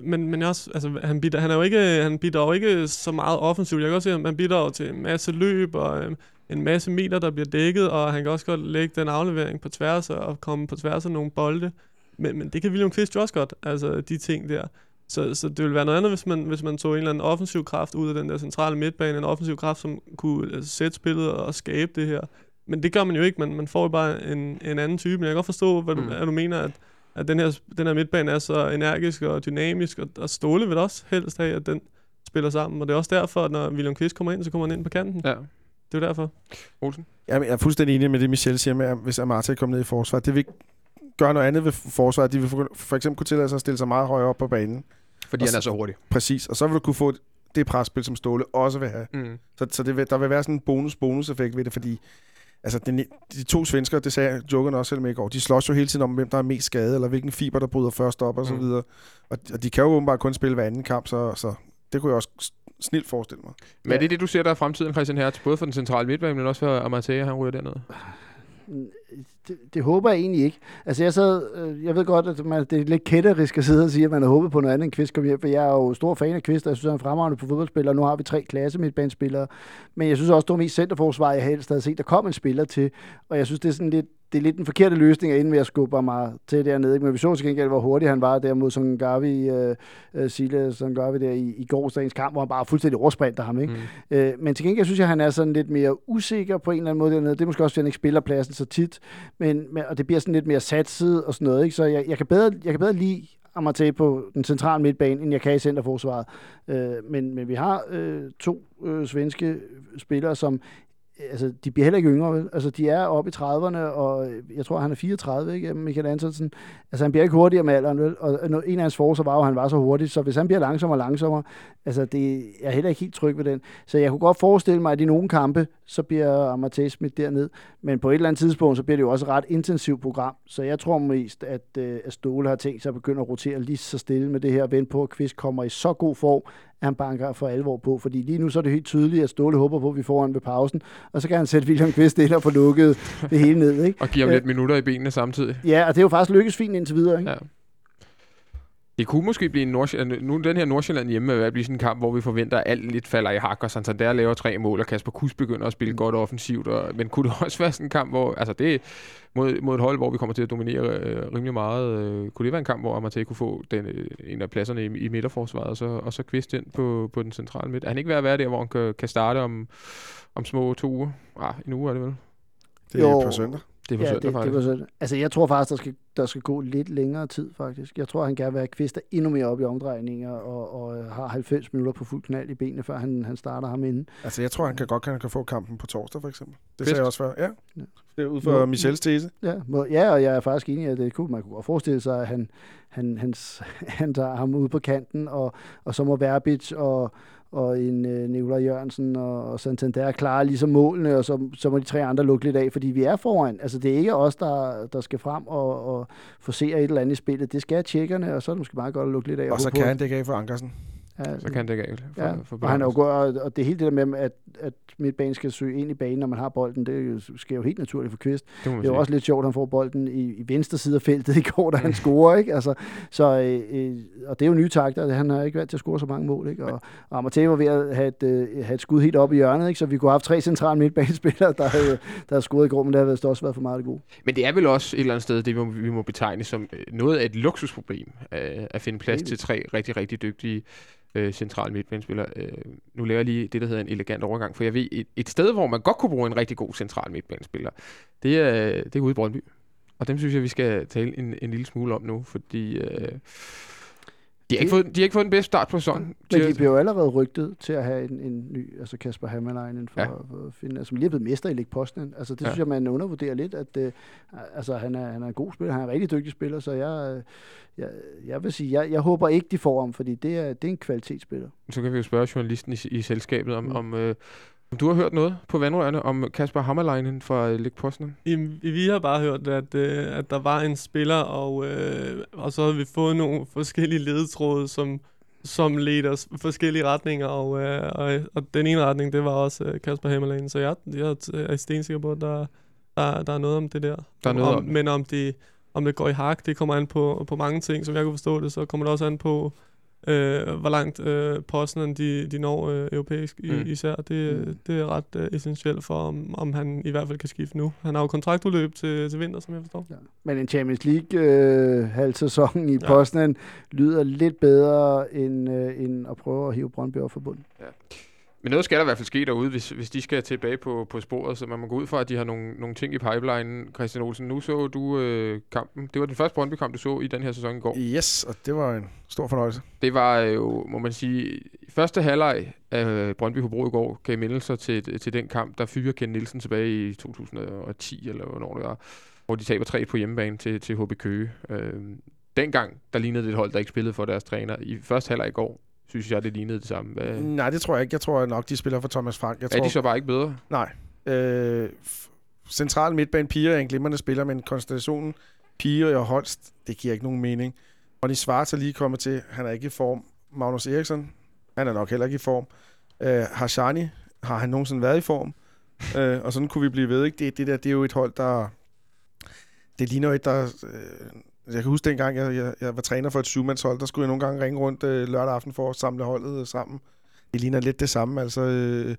men, men også, altså, han, bidrager, han, er jo ikke, han bidrager ikke så meget offensivt. Jeg kan også se, at han bidrager til en masse løb og øhm, en masse meter, der bliver dækket, og han kan også godt lægge den aflevering på tværs og komme på tværs af nogle bolde. Men, men det kan William Kvist jo også godt, altså de ting der. Så, så det ville være noget andet, hvis man, hvis man tog en eller anden offensiv kraft ud af den der centrale midtbane, en offensiv kraft, som kunne altså, sætte spillet og skabe det her. Men det gør man jo ikke, man, man får jo bare en, en anden type. Men jeg kan godt forstå, hvad du, Mm. hvad du mener, at, at den, her, den her midtbane er så energisk og dynamisk, og, og Ståle vil også helst have, at den spiller sammen. Og det er også derfor, at når William Kvist kommer ind, så kommer han ind på kanten. Ja. Det er jo derfor. Olsen? Jamen, jeg er fuldstændig enig med det, Michel siger med, at hvis Amartey kommer ned i forsvar, det vil ikke gøre noget andet ved forsvaret. De vil for, eksempel kunne tillade sig at stille sig meget højere op på banen. Fordi Og han er så hurtig. Præcis. Og så vil du kunne få det presspil, som Ståle også vil have. Mm. Så, så det vil, der vil være sådan en bonus-bonus-effekt ved det, fordi altså, den, de to svensker, det sagde Jokeren også selv med i går, de slås jo hele tiden om, hvem der er mest skadet, eller hvilken fiber, der bryder først op, og så Mm. videre. Og, og de kan jo åbenbart kun spille hver anden kamp, så, så det kunne jeg også snilt forestille mig. Men er det det, du ser der i fremtiden, Christian Hertz? Både for den centrale midtbane, men også for Amartey, han ryger dernede? Det, det håber jeg egentlig ikke. Altså jeg sad, øh, jeg ved godt, at man, det er lidt kætterisk at sidde og sige, at man har håbet på noget andet end Kvist kom hjem, for jeg er jo stor fan af Kvist, og jeg synes, han er fremragende på fodboldspiller, og nu har vi tre klasse midtbanespillere. Men jeg synes også, det var mest centerforsvar, jeg helst havde set, der kom en spiller til, og jeg synes, det er sådan lidt, det er lidt den forkerte løsning, at inden ved at skubbe mig til dernede. ikke? Men vi så til gengæld, hvor hurtig han var der mod Songavi, øh, øh, Sile Songavi der i, i gårsdagens kamp, hvor han bare fuldstændig oversprinter ham. Ikke? Mm. Øh, men til gengæld synes jeg, at han er sådan lidt mere usikker på en eller anden måde dernede. Det er måske også, fordi han ikke spiller pladsen så tit. Men, men, og det bliver sådan lidt mere satset og sådan noget. Ikke? Så jeg, jeg, kan bedre, jeg kan bedre lide Amartey på den centrale midtbane, end jeg kan i centerforsvaret. Øh, men, men vi har øh, to øh, svenske spillere, som altså, de bliver heller ikke yngre, vel? Altså, de er oppe i 30'erne, og øh, jeg tror, han er 34, ikke? Michael Antonsen. Altså, han bliver ikke hurtigere med alderen, vel? Og øh, en af hans forser var jo, at han var så hurtig, så hvis han bliver langsommere og langsommere, altså, det jeg er heller ikke helt tryg ved den. Så jeg kunne godt forestille mig, at i nogle kampe, så bliver Amartey smidt derned. Men på et eller andet tidspunkt, så bliver det jo også et ret intensivt program. Så jeg tror mest, at, øh, at Ståle har tænkt sig at begynde at rotere lige så stille med det her, og vente på, at Kvist kommer i så god form, han banker for alvor på. Fordi lige nu så er det helt tydeligt, at Ståle håber på, at vi får han ved pausen, og så kan han sætte William Kvist ind og få lukket det hele ned. Ikke? Og giver ham Øh. lidt minutter i benene samtidig. Ja, og det er jo faktisk lykkes fint indtil videre. Ikke? Ja. Det kunne måske blive en Nordsjælland, nu den her Nordsjælland hjemme at blive sådan en kamp, hvor vi forventer, at alt lidt falder i hak, og Santander laver tre mål, og Kasper Kus begynder at spille godt offensivt. Og, men kunne det [laughs] også være sådan en kamp, hvor, altså det mod, mod et hold, hvor vi kommer til at dominere øh, rimelig meget, øh, kunne det være en kamp, hvor Amartey kunne få den, øh, en af pladserne i, i midterforsvaret, og så, og så kvist ind på, på den centrale midt? Er han ikke ved at være der, hvor han kan, kan starte om, om små to uger? Ah, en uge er det vel? Det er Jo. på søndag. Det er på ja, søndag det, faktisk. det var sådan. Altså, jeg tror faktisk, der skal, der skal gå lidt længere tid, faktisk. Jeg tror, han gerne vil have Kvist endnu mere op i omdrejninger, og, og har 90 minutter på fuld knald i benene, før han, han starter ham inden. Altså, jeg tror, han kan godt kan, han kan få kampen på torsdag, for eksempel. Det Fedt. sagde jeg også før. Ja. Ja. Det er ud fra. Michels tese. Ja, må, ja, og jeg er faktisk enig i, at det kunne, man kunne godt forestille sig, at han, han, hans, han tager ham ud på kanten, og, og så må Verbic og, og en øh, Nikolaj Jørgensen og, og Santander klare ligesom målene, og så, så må de tre andre lukke lidt af, fordi vi er foran. Altså, det er ikke os, der, der skal frem og, og forsere et eller andet i spillet. Det skal tjekkerne, og så er det måske meget godt at lukke lidt af. Og så håbe kan han dække af for Ankersen. Ja, Så kan dække af for, Ja, for og, han er jo gået, og det helt det der med, at, at midtbanen skal søge ind i banen, når man har bolden, det jo- sker jo helt naturligt for Kvist. det, Det er jo også lidt sjovt, at han får bolden i, i venstre side af feltet i går, da han [laughs] scorer, ikke? Altså, så, øh, øh, og det er jo nye takter. Han har ikke været til at score så mange mål, ikke? Og, og Amartey var ved at have et, øh, have et skud helt op i hjørnet, ikke? Så vi kunne have haft tre centrale midtbanespillere, der havde, der havde scoret i går, men det har vist også været for meget det gode. Men det er vel også et eller andet sted, det vi må, vi må betegne som øh, noget af et luksusproblem, øh, at finde plads Helt. til tre rigtig, rigtig dygtige øh, central midtbanespiller. Øh, nu laver jeg lige det, der hedder en elegant overgang, for jeg ved, et, et sted, hvor man godt kunne bruge en rigtig god central midtbanespiller, det er, det er ude i Brøndby. Og dem synes jeg, vi skal tale en, en lille smule om nu, fordi øh, de har ikke fået, de har ikke fået den bedste start på sæsonen. Men De- bliver jo allerede rygtet til at have en, en ny, altså Kasper Hammerleinen for, Ja. for at finde, som lige er blevet mester i League Posten. Altså det Ja. synes jeg, man undervurderer lidt, at øh, altså, han, er, han er en god spiller, han er en rigtig dygtig spiller, så jeg, øh, jeg, jeg vil sige, jeg, jeg håber ikke, de får ham, fordi det er, det er en kvalitetsspiller. Så kan vi jo spørge journalisten i, i selskabet, om, mm. Om, øh, om du har hørt noget på vandrørene om Kasper Hammerleinen fra øh, Læg Posten. Jamen, vi har bare hørt, at, øh, at der var en spiller, og, øh, og så havde vi fået nogle forskellige ledetråde, som, som ledte os forskellige retninger, og, øh, og, og den ene retning, det var også øh, Kasper Hemmerlagen. Så jeg, jeg er stensikker på, at der, der, der er noget om det der. Der er noget om, om det. Men om det, om det går i hak, det kommer an på, på mange ting, som jeg kunne forstå det, så kommer det også an på, øh, hvor langt øh, Poznan de, de når øh, europæisk i, Mm. især. Det, Mm. det er ret øh, essentielt for, om, om han i hvert fald kan skifte nu. Han har jo kontraktudløb til, til vinter, som jeg forstår. Ja. Men en Champions League øh, halv sæson i Ja. ja. Poznan lyder lidt bedre, end, øh, end at prøve at hive Brøndby op for bunden. Men noget skal der i hvert fald ske derude, hvis, hvis de skal tilbage på, på sporet, så man må gå ud fra, at de har nogle, nogle ting i pipeline. Christian Olsen, nu så du øh, kampen. Det var den første Brøndby-kamp, du så i den her sæson i går. Yes, og det var en stor fornøjelse. Det var jo, må man sige, første halvleg af Brøndby Hobro i går gav mindelser til, til den kamp, der fyrer Ken Nielsen tilbage i 2010, eller hvornår det var, hvor de taber tre på hjemmebane til, til HB Køge. Øh, dengang, der lignede det et hold, der ikke spillede for deres træner. I første halvleg i går, synes jeg, det lignede det samme. Hvad, Nej, det tror jeg ikke. Jeg tror nok, de spiller for Thomas Frank. Jeg er tror, de så bare ikke bedre? Nej. Øh, central midtbane Pia er en glimrende spiller, men konstellationen Pia og Holst, det giver ikke nogen mening. Ronny Svarts er lige kommet til. Han er ikke i form. Magnus Eriksson, han er nok heller ikke i form. Øh, Hashani, har han nogensinde været i form? øh, og sådan kunne vi blive ved. Ikke? Det, det der, det er jo et hold, der... Det ligner jo et, der... Øh, Altså, jeg kan huske dengang, jeg, jeg, jeg var træner for et syvmandshold, der skulle jeg nogle gange ringe rundt øh, lørdag aften for at samle holdet øh, sammen. Det ligner lidt det samme, altså øh,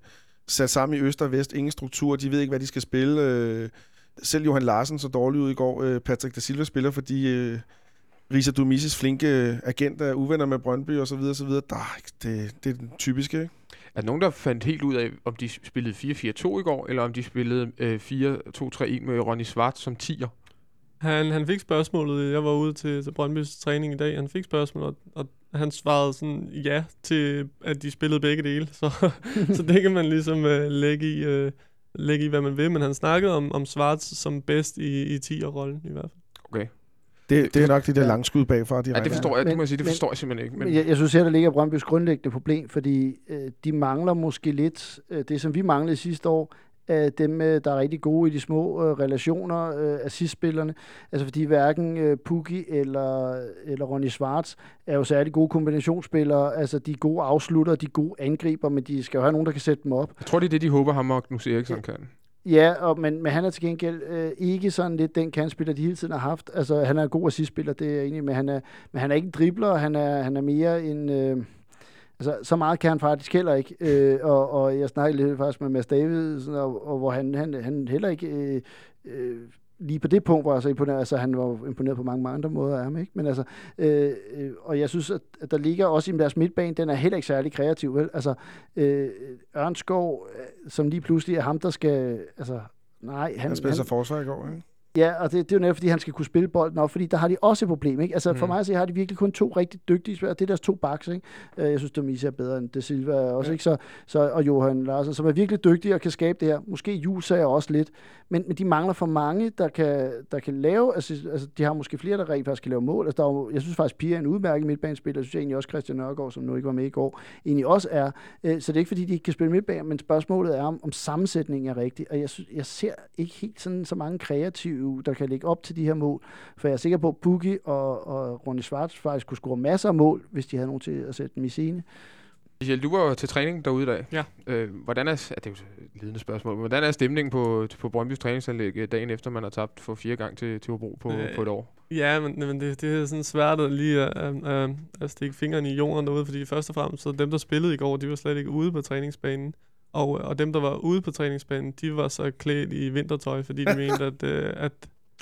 sat sammen i øst og vest, ingen struktur, de ved ikke, hvad de skal spille. Øh, selv Johan Larsen så dårligt ud i går. Øh, Patrick da Silva spiller, fordi øh, Risa Dumisis flinke øh, agent er uvenner med Brøndby og så videre, så videre. Der, det, det er den typiske, ikke? Er der nogen, der fandt helt ud af, om de spillede 4-4-2 i går, eller om de spillede øh, 4-2-3-1 med Ronny Svart som 10'er? Han, han fik spørgsmålet, jeg var ude til, til Brøndbys træning i dag, han fik spørgsmålet, og, og han svarede sådan ja til, at de spillede begge dele. Så, [laughs] så det kan man ligesom uh, lægge, i, uh, lægge i, hvad man vil. Men han snakkede om, om Svarts som bedst i, i 10'er-rollen i hvert fald. Okay. Det, det er nok de der langskud bagfra, de Ja, det forstår jeg, det må jeg sige, det men- forstår jeg simpelthen ikke. Men, Men jeg, jeg synes her, der ligger Brøndbys grundlæggende problem, fordi øh, de mangler måske lidt øh, det, som vi manglede sidste år, af dem, øh, der er rigtig gode i de små øh, relationer, øh, assistspillerne. Altså fordi hverken øh, Pukki eller, eller Ronny Schwartz er jo særlig gode kombinationsspillere. Altså de er gode afslutter, de er gode angriber, men de skal jo have nogen, der kan sætte dem op. jeg tror, det er det, de håber, ham og Knus Eriksson kan. Ja, og, men, men han er til gengæld øh, ikke sådan lidt den kantspiller, de hele tiden har haft. Altså, han er en god assistspiller, det er jeg enig i, men han er, men han er ikke en dribler, han er, han er mere en... Øh, altså, så meget kan han faktisk heller ikke. Øh, og, og jeg snakkede lidt faktisk med Mads Davidsen, og, og hvor han, han, han heller ikke... Øh, øh, lige på det punkt var jeg så imponeret. Altså, han var imponeret på mange, mange andre måder af ham, ikke? Men altså, øh, øh, og jeg synes, at, at der ligger også i deres midtbane, den er heller ikke særlig kreativ, vel? Altså, øh, Ørnskov, øh, som lige pludselig er ham, der skal... Altså, nej, han, Han spillede han, sig forsvar i går, ikke? Ja, og det, det er jo netop, fordi han skal kunne spille bolden op, fordi der har de også et problem. Ikke? Altså, mm. for mig at se, har de virkelig kun to rigtig dygtige spillere. Det er deres to backs. Ikke? Øh, Jeg synes, Domisi er bedre end De Silva også. Ja. Ikke? Så, så, og Johan Larsen, som er virkelig dygtige og kan skabe det her. Måske Jules er også lidt. Men, men de mangler for mange, der kan, der kan lave... Altså, altså, de har måske flere, der rent faktisk kan lave mål. Altså, der er, jo- jeg synes faktisk, Pia er en udmærket midtbanespiller. Jeg synes egentlig også, Christian Nørgaard, som nu ikke var med i går, egentlig også er. Øh, Så det er ikke, fordi de ikke kan spille midtbane, men spørgsmålet er, om, om sammensætningen er rigtig. Og jeg, synes, jeg ser ikke helt sådan, så mange kreative, der kan lægge op til de her mål. For jeg er sikker på, at Buggy og, og Ronny Schwartz faktisk kunne score masser af mål, hvis de havde nogen til at sætte dem i scene. Michael, du var til træning derude i dag. Ja. Øh, hvordan er, ja, det er jo et ledende spørgsmål, men hvordan er stemningen på, på Brøndbys træningsanlæg øh, dagen efter, man har tabt for fire gange til, til Hobro på, Øh, på et år? Ja, men, men det, det er sådan svært at lige at, at, at stikke fingeren i jorden derude, fordi først og fremmest, så dem, der spillede i går, de var slet ikke ude på træningsbanen. Og, og dem, der var ude på træningsbanen, de var så klædt i vintertøj, fordi de [laughs] mente, at, øh, at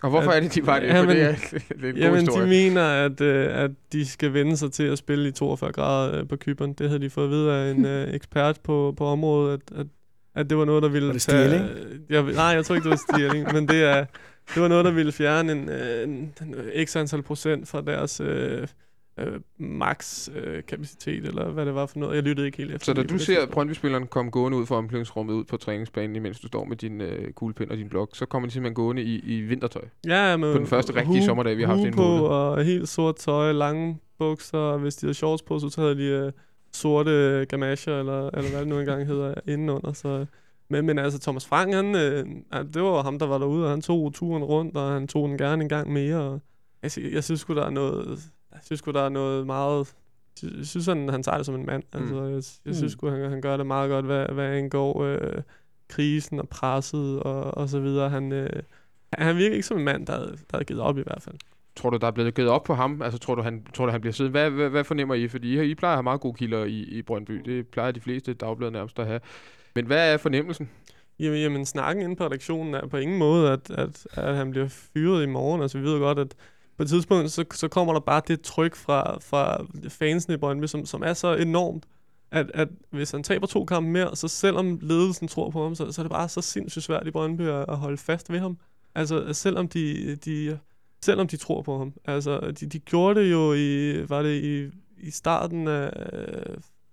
Og hvorfor at- er det, de var det? Jamen- det er, [laughs] det er en Jamen, historie. de mener, at, øh, at de skal vende sig til at spille i 42 grader øh, på Kyberen. Det havde de fået at vide af en [laughs] øh, ekspert på, på området, at, at, at det var noget, der ville Var det tage... øh, Jeg, nej, jeg tror ikke, det var stjæling, men det, er, det var noget, der ville fjerne en, øh, en, en x antal procent fra deres... Øh, øh, max øh, kapacitet, eller hvad det var for noget. Jeg lyttede ikke helt efter. Så da du ser. Brøndby-spilleren komme gående ud fra omklædningsrummet ud på træningsbanen, imens du står med din øh, kuglepind og din blok, så kommer de simpelthen gående i, i vintertøj. Ja, med På den første rigtige sommerdag, vi har haft hue en på, måned. og helt sort tøj, lange bukser, og hvis de havde shorts på, så havde de øh, sorte gamasher, eller, eller hvad det nu engang hedder, indenunder. Så, men, men altså, Thomas Frank, han, øh, det var ham, der var derude, og han tog turen rundt, og han tog den gerne en gang mere. Og jeg, sy- jeg synes sgu, der er noget, jeg synes der er noget meget, jeg synes, han, han tager det som en mand. Mm. Altså, jeg, jeg synes Mm. sgu, han, han gør det meget godt, hvad, hvad angår øh, krisen og presset og, og så videre. Han, øh, han virker ikke som en mand, der, der havde givet op i hvert fald. Tror du, der er blevet givet op på ham? Altså, tror du, han, tror du, han bliver siddet? Hvad, hvad, hvad fornemmer I? Fordi I, I plejer at have meget gode kilder i, i Brøndby. Det plejer de fleste dagblade nærmest at have. Men hvad er fornemmelsen? Jamen, jamen snakken inde på redaktionen er på ingen måde, at, at, at han bliver fyret i morgen. Altså, vi ved godt, at på et tidspunkt, så, så kommer der bare det tryk fra, fra fansene i Brøndby, som, som er så enormt, at, at hvis han taber to kampe mere, så selvom ledelsen tror på ham, så, så er det bare så sindssygt svært i Brøndby at, at holde fast ved ham. Altså, selvom de, de, selvom de tror på ham. Altså, de, de gjorde det jo i, var det i, i starten af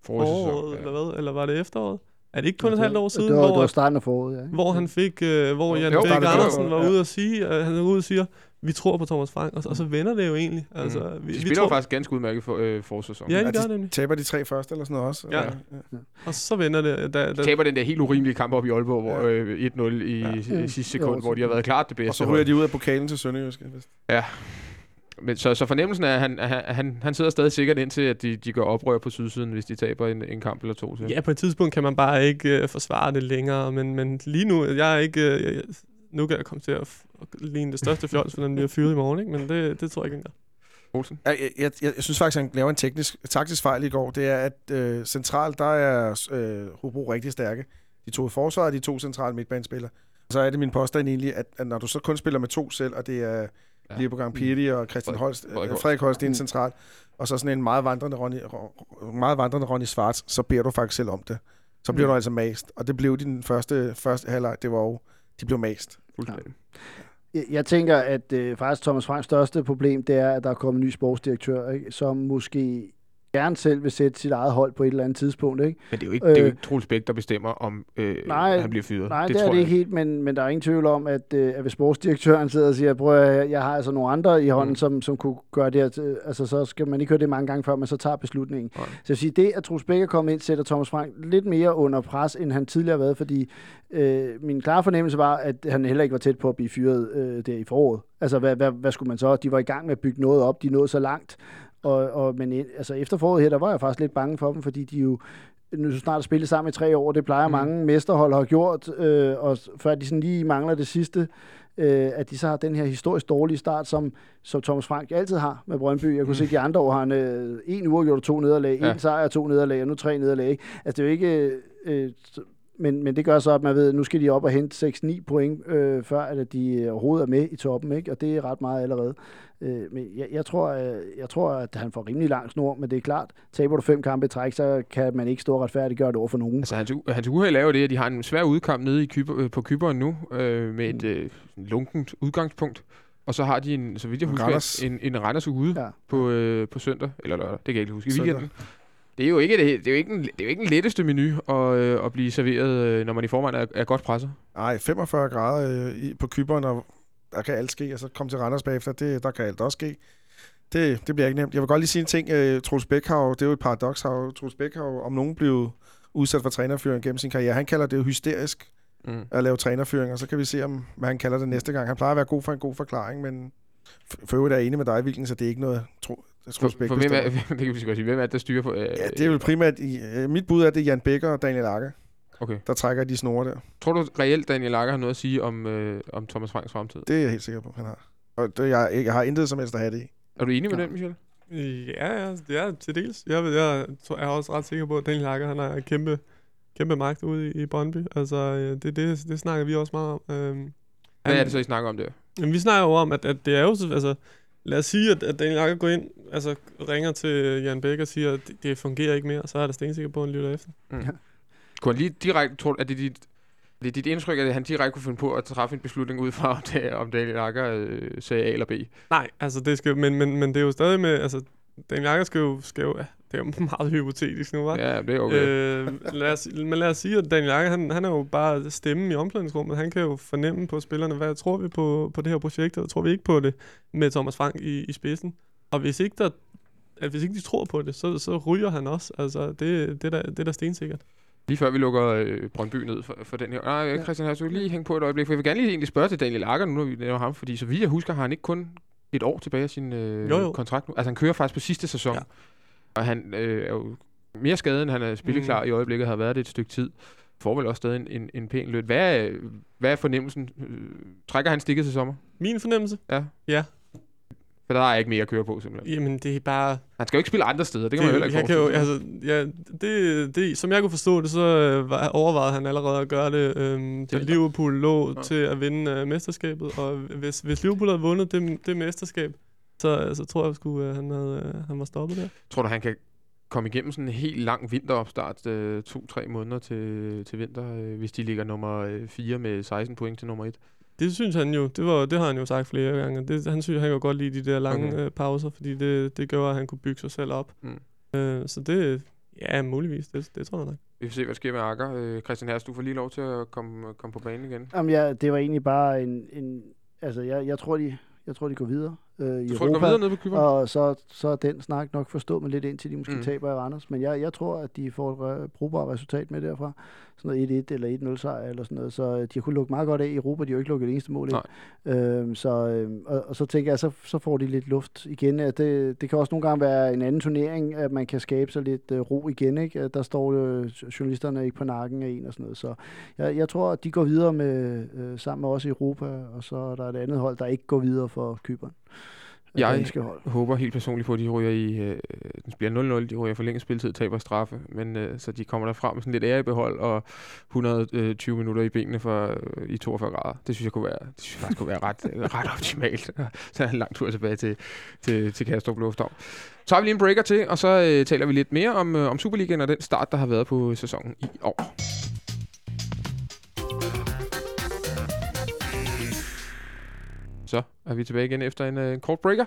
Forrige sæson, foråret, ja. eller hvad? Eller var det efteråret? Er det ikke kun Ja, et det- halvt år siden, det var, hvor, det var starten af foråret, ja. hvor han fik, øh, hvor Jan jo, Bæk Andersen var ja. ude at sige, øh, han er ude og siger, vi tror på Thomas Frank, og så, og så vender det jo egentlig. Altså, Mm. vi, De vi spiller tror, jo faktisk ganske udmærket for, øh, forsæson. Ja, Ja, de gør de nemlig. Taber de tre første eller sådan noget også? Ja. Og så vender det. Da, De da, taber den der helt urimelige kamp op i Aalborg, hvor Ja. øh, 1-0 i Ja. ja. Mm. sidste sekund, Jo, hvor de har været klart det bedste. Og så ryger de ud af pokalen til Sønderjyske. vist. Men så, så fornemmelsen er, at han, at han, han, han sidder stadig sikkert indtil, at de, de gør oprør på sydsiden, hvis de taber en, en kamp eller to til. ja, på et tidspunkt kan man bare ikke øh, forsvare det længere, men, men lige nu, jeg er ikke... Øh, jeg, nu kan jeg komme til at, f- at ligne det største fjols, for den bliver fyret i morgen, ikke? men det, det tror jeg ikke engang. Olsen? Jeg, jeg, jeg, jeg synes faktisk, han laver en teknisk, taktisk fejl i går. Det er, at øh, centralt, der er øh, Hobro rigtig stærke. De to i forsvaret, de to centrale midtbanespillere. Så er det min påstand egentlig, at, at når du så kun spiller med to selv, og det er Ja. Liebe Gang Pirti og Christian Holst, Frederik Frederik, Holst. Frederik Holst, er Mm. central, og så sådan en meget vandrende Ronny, Ro- meget vandrende Ronny Svarts, så beder du faktisk selv om det. Så bliver Mm. du altså mast. Og det blev din første, første halvleg, det var jo, de blev mast. Fuldstændig. Jeg, jeg tænker, at øh, faktisk Thomas Franks største problem, det er, at der er kommet en ny sportsdirektør, ikke? som måske gerne selv vil sætte sit eget hold på et eller andet tidspunkt. Ikke? Men det er jo ikke, det er jo Øh, ikke Troels Bæk, der bestemmer, om øh, nej, han bliver fyret. Nej, det, det tror er det jeg ikke helt, men, men der er ingen tvivl om, at, øh, at hvis sportsdirektøren sidder og siger, prøv at, jeg har altså nogle andre i hånden, Mm. som, som kunne gøre det her, altså så skal man ikke høre det mange gange før, man så tager beslutningen. Nej. Så jeg vil sige, det at Troels Bæk er kommet ind, sætter Thomas Frank lidt mere under pres, end han tidligere har været, fordi øh, min klare fornemmelse var, at han heller ikke var tæt på at blive fyret øh, der i foråret. Altså, hvad, hvad, hvad skulle man så? De var i gang med at bygge noget op, de nåede så langt, og, og, men øh, altså, efter foråret her, der var jeg faktisk lidt bange for dem, fordi de jo nu de snart spillet sammen i tre år, det plejer Mm. mange mesterhold have gjort, øh, og før de sådan lige mangler det sidste, øh, at de så har den her historisk dårlige start, som, som Thomas Frank altid har med Brøndby. Jeg kunne Mm. se, at de andre år har han øh, en uge gjort to nederlag, Ja. en sejr og to nederlag, og nu tre nederlag. ikke? Altså det er jo ikke... Øh, så- men, men det gør så, at man ved, at nu skal de op og hente 6-9 point, øh, før at de overhovedet er med i toppen, ikke? og det er ret meget allerede. Øh, men jeg, jeg, tror, øh, jeg tror, at han får rimelig lang snor, men det er klart, taber du fem kampe i træk, så kan man ikke stå og retfærdiggøre det over for nogen. Altså, hans, hans uheld er jo det, at de har en svær udkamp nede i Kyber, øh, på Kyberen nu, øh, med et øh, lunkent udgangspunkt. Og så har de, en, så vidt jeg husker, Randers. en, en Randers ude Ja. på, øh, på søndag, eller lørdag, det kan jeg ikke huske, i Søndag. Det er jo ikke, det, det er jo ikke, en, det er jo ikke en letteste menu at, øh, at blive serveret, øh, når man i forvejen er, er godt presset. Nej, 45 grader øh, på Kyberen, og der kan alt ske, og så komme til Randers bagefter, det, der kan alt også ske. Det, det bliver ikke nemt. Jeg vil godt lige sige en ting. Øh, Troels Bæk har jo, det er jo et paradoks, har Troels Bæk har jo om nogen blevet udsat for trænerføring gennem sin karriere. Han kalder det jo hysterisk Mm. at lave trænerføring, og så kan vi se, om, hvad han kalder det næste gang. Han plejer at være god for en god forklaring, men for, for øvrigt er jeg enig med dig, Vilken, så det er ikke noget, tro, For, for hvem er, [laughs] det kan vi sige, hvem er det, der styrer for? Øh, Ja, det er vel primært, i, øh, mit bud er, det er Jan Bækker og Daniel Akke, Okay. der trækker de snore der. Tror du reelt, Daniel Lager har noget at sige om, øh, om Thomas Franks fremtid? Det er jeg helt sikker på, han har. Og det, jeg, jeg har intet som helst at have det i. Er du enig med Ja. den, Michel? Ja, ja, ja, til dels. Jeg, jeg, jeg er også ret sikker på, at Daniel Hakker, han har kæmpe, kæmpe magt ude i, i Brøndby. Altså, øh, det, det, det snakker vi også meget om. Øhm, Hvad han- er det så, I snakker om der? Jamen, vi snakker jo om, at, at det er jo... så- Altså, lad os sige, at, at Daniel Hakker går ind, altså ringer til Jan Bæk og siger, at det, det fungerer ikke mere, så er der stensikker på, at han lytter efter. Mm. Kunne han lige direkte, tror, du, er det dit, er det dit indtryk, at han direkte kunne finde på at træffe en beslutning ud fra, om, det, om Daniel Akker øh, sagde A eller B? Nej, altså det skal, men, men, men det er jo stadig med, altså Daniel Jakker skal jo, skal jo, ja, det er jo [laughs] meget hypotetisk nu, hva'? Ja, det er okay. Øh, lad os, men lad os sige, at Daniel Jakke, han, han er jo bare stemmen i omklædningsrummet. Han kan jo fornemme på spillerne, hvad tror vi på, på det her projekt, og tror vi ikke på det med Thomas Frank i, i spidsen. Og hvis ikke, der, at hvis ikke de tror på det, så, så ryger han også. Altså, det, det, er da, det er da stensikkert. Lige før vi lukker øh, Brøndby ned for, for den her. Nej, Christian, har du lige hængt på et øjeblik? For jeg vil gerne lige egentlig spørge til Daniel Akker, nu når vi nævner ham, fordi så vidt jeg husker, har han ikke kun et år tilbage af sin øh, Jo, jo. kontrakt nu. Altså han kører faktisk på sidste sæson. Ja. Og han øh, er jo mere skadet, end han er spilleklar mm. i øjeblikket, har været det et stykke tid. Får vel også stadig en, en, en pæn løn. Hvad er, hvad er fornemmelsen? Øh, Trækker han stikket til sommer? Min fornemmelse? Ja. Ja. For der er ikke mere at køre på, simpelthen. Jamen, det er bare... Han skal jo ikke spille andre steder, det kan man jo heller ikke han kan jo, altså, ja, det, det, som jeg kunne forstå det, så øh, var, overvejede han allerede at gøre det, øhm, da Liverpool lå ja. til at vinde øh, mesterskabet. Og hvis, hvis Liverpool havde vundet det, det mesterskab, så, så tror jeg sgu, at han, havde, øh, han var stoppet der. Tror du, han kan komme igennem sådan en helt lang vinteropstart, øh, to-tre måneder til, til vinter, øh, hvis de ligger nummer 4 med 16 point til nummer 1? Det synes han jo, det, var, det har han jo sagt flere gange. Det, han synes, han kan godt lide de der lange Okay. okay. øh, pauser, fordi det, det gør, at han kunne bygge sig selv op. Mm. Øh, så det, ja, muligvis, det, det tror jeg nok. Vi får se, hvad der sker med Akker. Øh, Christian Herst, du får lige lov til at komme, komme på banen igen. Jamen, ja, det var egentlig bare en... en altså, jeg, jeg, tror, de, jeg tror, de går videre øh, i Europa. videre ned på Kypern? Og så, så er den snak nok forstået lidt indtil de måske Mm. taber i Randers. Men jeg, jeg tror, at de får et brugbart resultat med derfra. Sådan noget 1-1 eller 1-0 sejr eller sådan noget. Så øh, de har kunnet lukke meget godt af i Europa. De har jo ikke lukket det eneste mål ind. Øhm, så, øhm, og, og, så tænker jeg, så, så får de lidt luft igen. At det, det kan også nogle gange være en anden turnering, at man kan skabe sig lidt øh, ro igen. Ikke? Der står øh, journalisterne ikke på nakken af en og sådan noget. Så jeg, jeg tror, at de går videre med, øh, sammen med os i Europa. Og så er der et andet hold, der ikke går videre for Kyberen. Jeg- hold. håber helt personligt på, at de ryger i... Øh, den bliver 0-0, de ryger for længe spilletid, taber straffe, men øh, så de kommer derfra med sådan lidt ære i behold og 120 minutter i benene for, øh, i 42 grader. Det synes jeg kunne være, det synes jeg faktisk kunne være ret, øh, ret optimalt. [laughs] så er en lang tur tilbage til, til, til Kastrup Lufthavn. Så har vi lige en breaker til, og så øh, taler vi lidt mere om, øh, om Superligaen og den start, der har været på sæsonen i år. Så er vi tilbage igen efter en, øh, en kort breaker.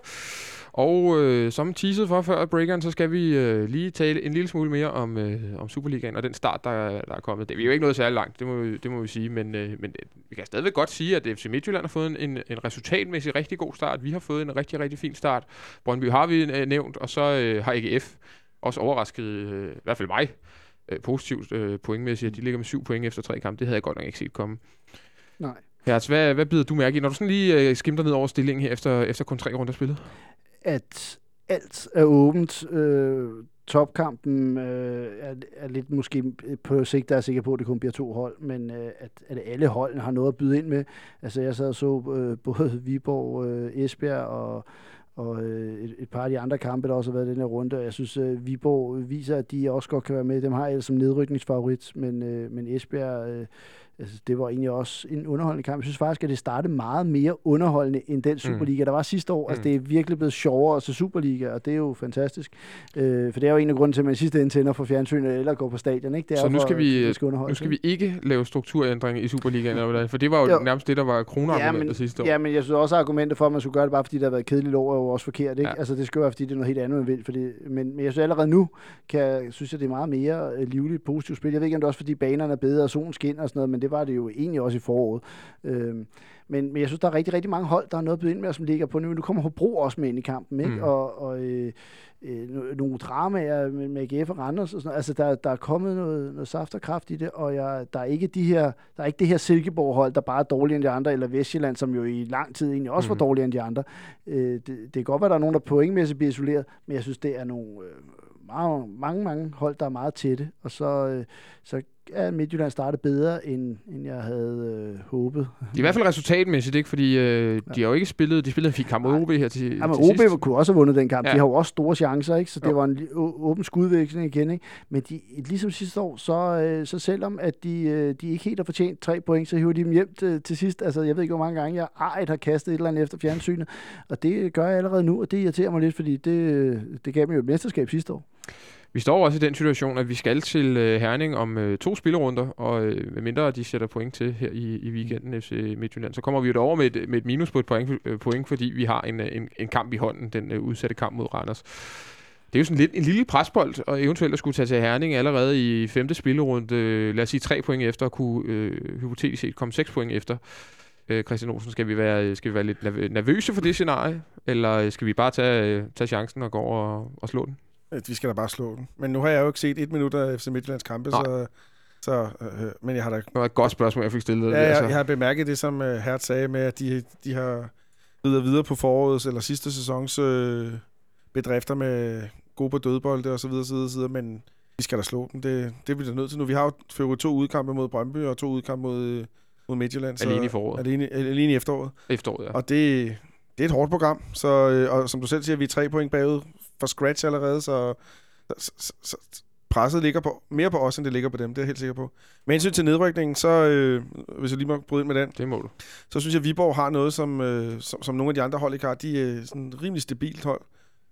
Og øh, som teaset for før breakeren, så skal vi øh, lige tale en lille smule mere om, øh, om Superligaen og den start, der, der er kommet. Det er jo ikke noget særlig langt, det må, det må vi sige, men, øh, men øh, vi kan stadigvæk godt sige, at FC Midtjylland har fået en, en, en resultatmæssig rigtig god start. Vi har fået en rigtig, rigtig fin start. Brøndby har vi øh, nævnt, og så øh, har AGF også overrasket, øh, i hvert fald mig, øh, positivt øh, pointmæssigt. De ligger med syv point efter tre kampe. Det havde jeg godt nok ikke set komme. Nej. Hertz, hvad, hvad bider du mærke i, når du sådan lige øh, skimter ned over stillingen her efter, efter kun tre runder spillet? at alt er åbent. Øh, topkampen øh, er, er lidt måske øh, på sigt, der er sikker på, at det kun bliver to hold, men øh, at, at alle holdene har noget at byde ind med. Altså jeg sad og så øh, både Viborg, øh, Esbjerg og, og øh, et, et par af de andre kampe, der også har været i den her runde. Og Jeg synes, øh, Viborg viser, at de også godt kan være med. Dem har jeg som nedrykningsfavorit, men, øh, men Esbjerg... Øh, Altså, det var egentlig også en underholdende kamp. Jeg synes faktisk, at det startede meget mere underholdende end den Superliga, der var sidste år. Mm. Altså, Mm. det er virkelig blevet sjovere at se Superliga, og det er jo fantastisk. Øh, for det er jo en af grunden til, at man sidste ende tænder for fjernsynet eller går på stadion. Ikke? Det er Så nu for, skal vi- at det skal Nu skal ikke? vi ikke lave strukturændringer i Superligaen, eller for det var jo, Jo. nærmest det, der var kronargumentet Ja, men- sidste år. Ja, men jeg synes også, at argumentet for, at man skulle gøre det bare fordi, der har været kedeligt år, er jo også forkert. Ikke? Ja. Altså, det skal være, fordi det er noget helt andet, man vil. Fordi, men, men jeg synes allerede nu, kan, synes jeg, det er meget mere øh, livligt positivt spil. Jeg ved ikke, om det er også fordi banerne er bedre, og solen skinner og sådan noget, men det var det jo egentlig også i foråret. Øhm, men, men jeg synes, der er rigtig, rigtig mange hold, der har noget at byde ind med, som ligger på nu. Nu kommer Hobro også med ind i kampen, ikke? Mm. Mm. Og, og øh, øh, no- nogle dramaer med, med AGF og Randers og sådan noget. Altså, der, der er kommet noget, noget saft og kraft i det, og jeg, der er ikke de her, der er ikke det her Silkeborg-hold, der bare er dårligere end de andre, eller Vestjylland, som jo i lang tid egentlig også Mhm. var dårligere end de andre. Øh, det, det kan godt være, der er nogen, der pointmæssigt bliver isoleret, men jeg synes, det er nogle øh, meget, mange, mange hold, der er meget tætte, og så, øh, så er Midtjylland startet bedre, end, end jeg havde øh, håbet. De er i hvert fald resultatmæssigt, ikke? Fordi øh, de har jo ikke spillet... De spillede en fin kamp mod. OB her til, Ja, men til OB sidst. kunne også have vundet den kamp. Ja. Ja. De har jo også store chancer, ikke? så det Jo. var en åben skudveksling igen. Ikke? Men de, ligesom sidste år, så, øh, så selvom at de, øh, de ikke helt har fortjent tre point, så hiver de dem hjem til, til sidst. Altså, jeg ved ikke, hvor mange gange jeg ejet har kastet et eller andet efter fjernsynet. Og det gør jeg allerede nu, og det irriterer mig lidt, fordi det, øh, det gav mig jo et mesterskab sidste år. Vi står også i den situation, at vi skal til øh, Herning om øh, to spillerunder, og øh, medmindre de sætter point til her i, i weekenden FC Midtjylland, så kommer vi jo derover med et, med et minus på et point, øh, point fordi vi har en, øh, en, en kamp i hånden, den øh, udsatte kamp mod Randers. Det er jo sådan lidt en lille presbold, og eventuelt at skulle tage til Herning allerede i femte spillerunde, øh, lad os sige tre point efter, og kunne øh, hypotetisk set komme seks point efter. Øh, Christian Olsen, skal vi, være, øh, skal vi være lidt nervøse for det scenarie, eller skal vi bare tage, øh, tage chancen og gå over og, og slå den? Øh, Vi skal da bare slå den. Men nu har jeg jo ikke set et minut af FC Midtjyllands kampe, Nej. så... så øh, men jeg har da Det var et godt spørgsmål, jeg fik stillet. Ja, jeg, altså. jeg har bemærket det, som uh, Hert sagde med, at de, de har videre videre på forårets eller sidste sæsons øh, bedrifter med gode på dødbolde og så videre, så videre, så videre, men vi skal da slå dem. Det, det er da nødt til nu. Vi har jo to udkampe mod Brøndby og to udkampe mod, øh, mod Midtjylland. Alene i foråret. Alene, alene i efteråret. Efteråret, ja. Og det, det er et hårdt program. Så, øh, og som du selv siger, vi er tre point bagud for scratch allerede, så, så, så, så presset ligger på, mere på os, end det ligger på dem. Det er jeg helt sikker på. Med hensyn til nedrykningen, så øh, hvis jeg lige må bryde ind med den, Det må du. så synes jeg, at Viborg har noget, som, øh, som, som nogle af de andre hold ikke har. De er sådan et rimelig stabilt hold,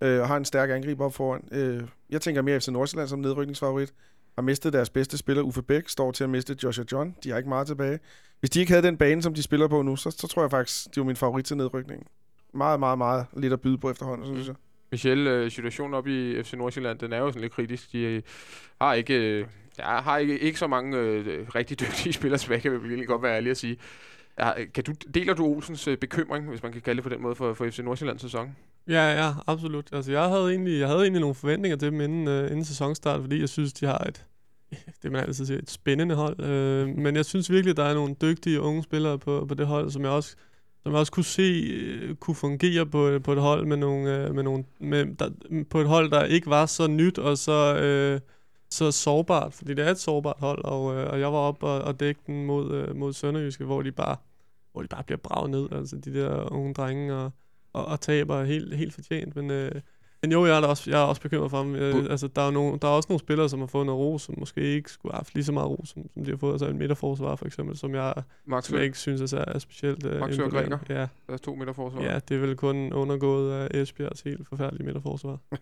øh, og har en stærk angriber op foran. Øh, jeg tænker mere FC Nordsjælland som nedrykningsfavorit. Har mistet deres bedste spiller, Uffe Bæk, står til at miste Joshua John. De har ikke meget tilbage. Hvis de ikke havde den bane, som de spiller på nu, så, så tror jeg faktisk, de var min favorit til nedrykningen. Meget, meget, meget lidt at byde på efterhånden, synes jeg. Michel, øh, situationen op i FC Nordsjælland, den er jo sådan lidt kritisk. De øh, har ikke, øh, ja, har ikke, ikke så mange øh, rigtig dygtige [laughs] spillere tilbage, kan vi virkelig godt være ærlige at sige. Ja, kan du, deler du Olsens øh, bekymring, hvis man kan kalde det på den måde, for, for FC Nordsjællands sæson? Ja, ja, absolut. Altså, jeg havde egentlig, jeg havde egentlig nogle forventninger til dem inden, øh, inden sæsonstart, fordi jeg synes, de har et, [laughs] det man altid siger, et spændende hold. Øh, men jeg synes virkelig, der er nogle dygtige unge spillere på, på det hold, som jeg også, som jeg også kunne se øh, kunne fungere på, øh, på et hold med nogle, øh, med nogle med, der, mm, på et hold, der ikke var så nyt og så, øh, så sårbart, fordi det er et sårbart hold, og, øh, og jeg var oppe og, og dækte den mod, øh, mod Sønderjyske, hvor de bare hvor de bare bliver braget ned, altså de der unge drenge, og, og, og taber helt, helt fortjent. Men, øh, men jo, jeg er, også, jeg er også bekymret for. Øh, Bu- altså, der, er nogle, der er også nogle spillere, som har fået noget ro, som måske ikke skulle have haft lige så meget ro, som, som de har fået. Altså en midterforsvar for eksempel, som jeg, Max, som jeg ikke synes er, så- er specielt øh, Max. Ja, der er to meter forsvar. ja, det er vel kun undergået af Esbjergs helt forfærdelige midterforsvar. [laughs]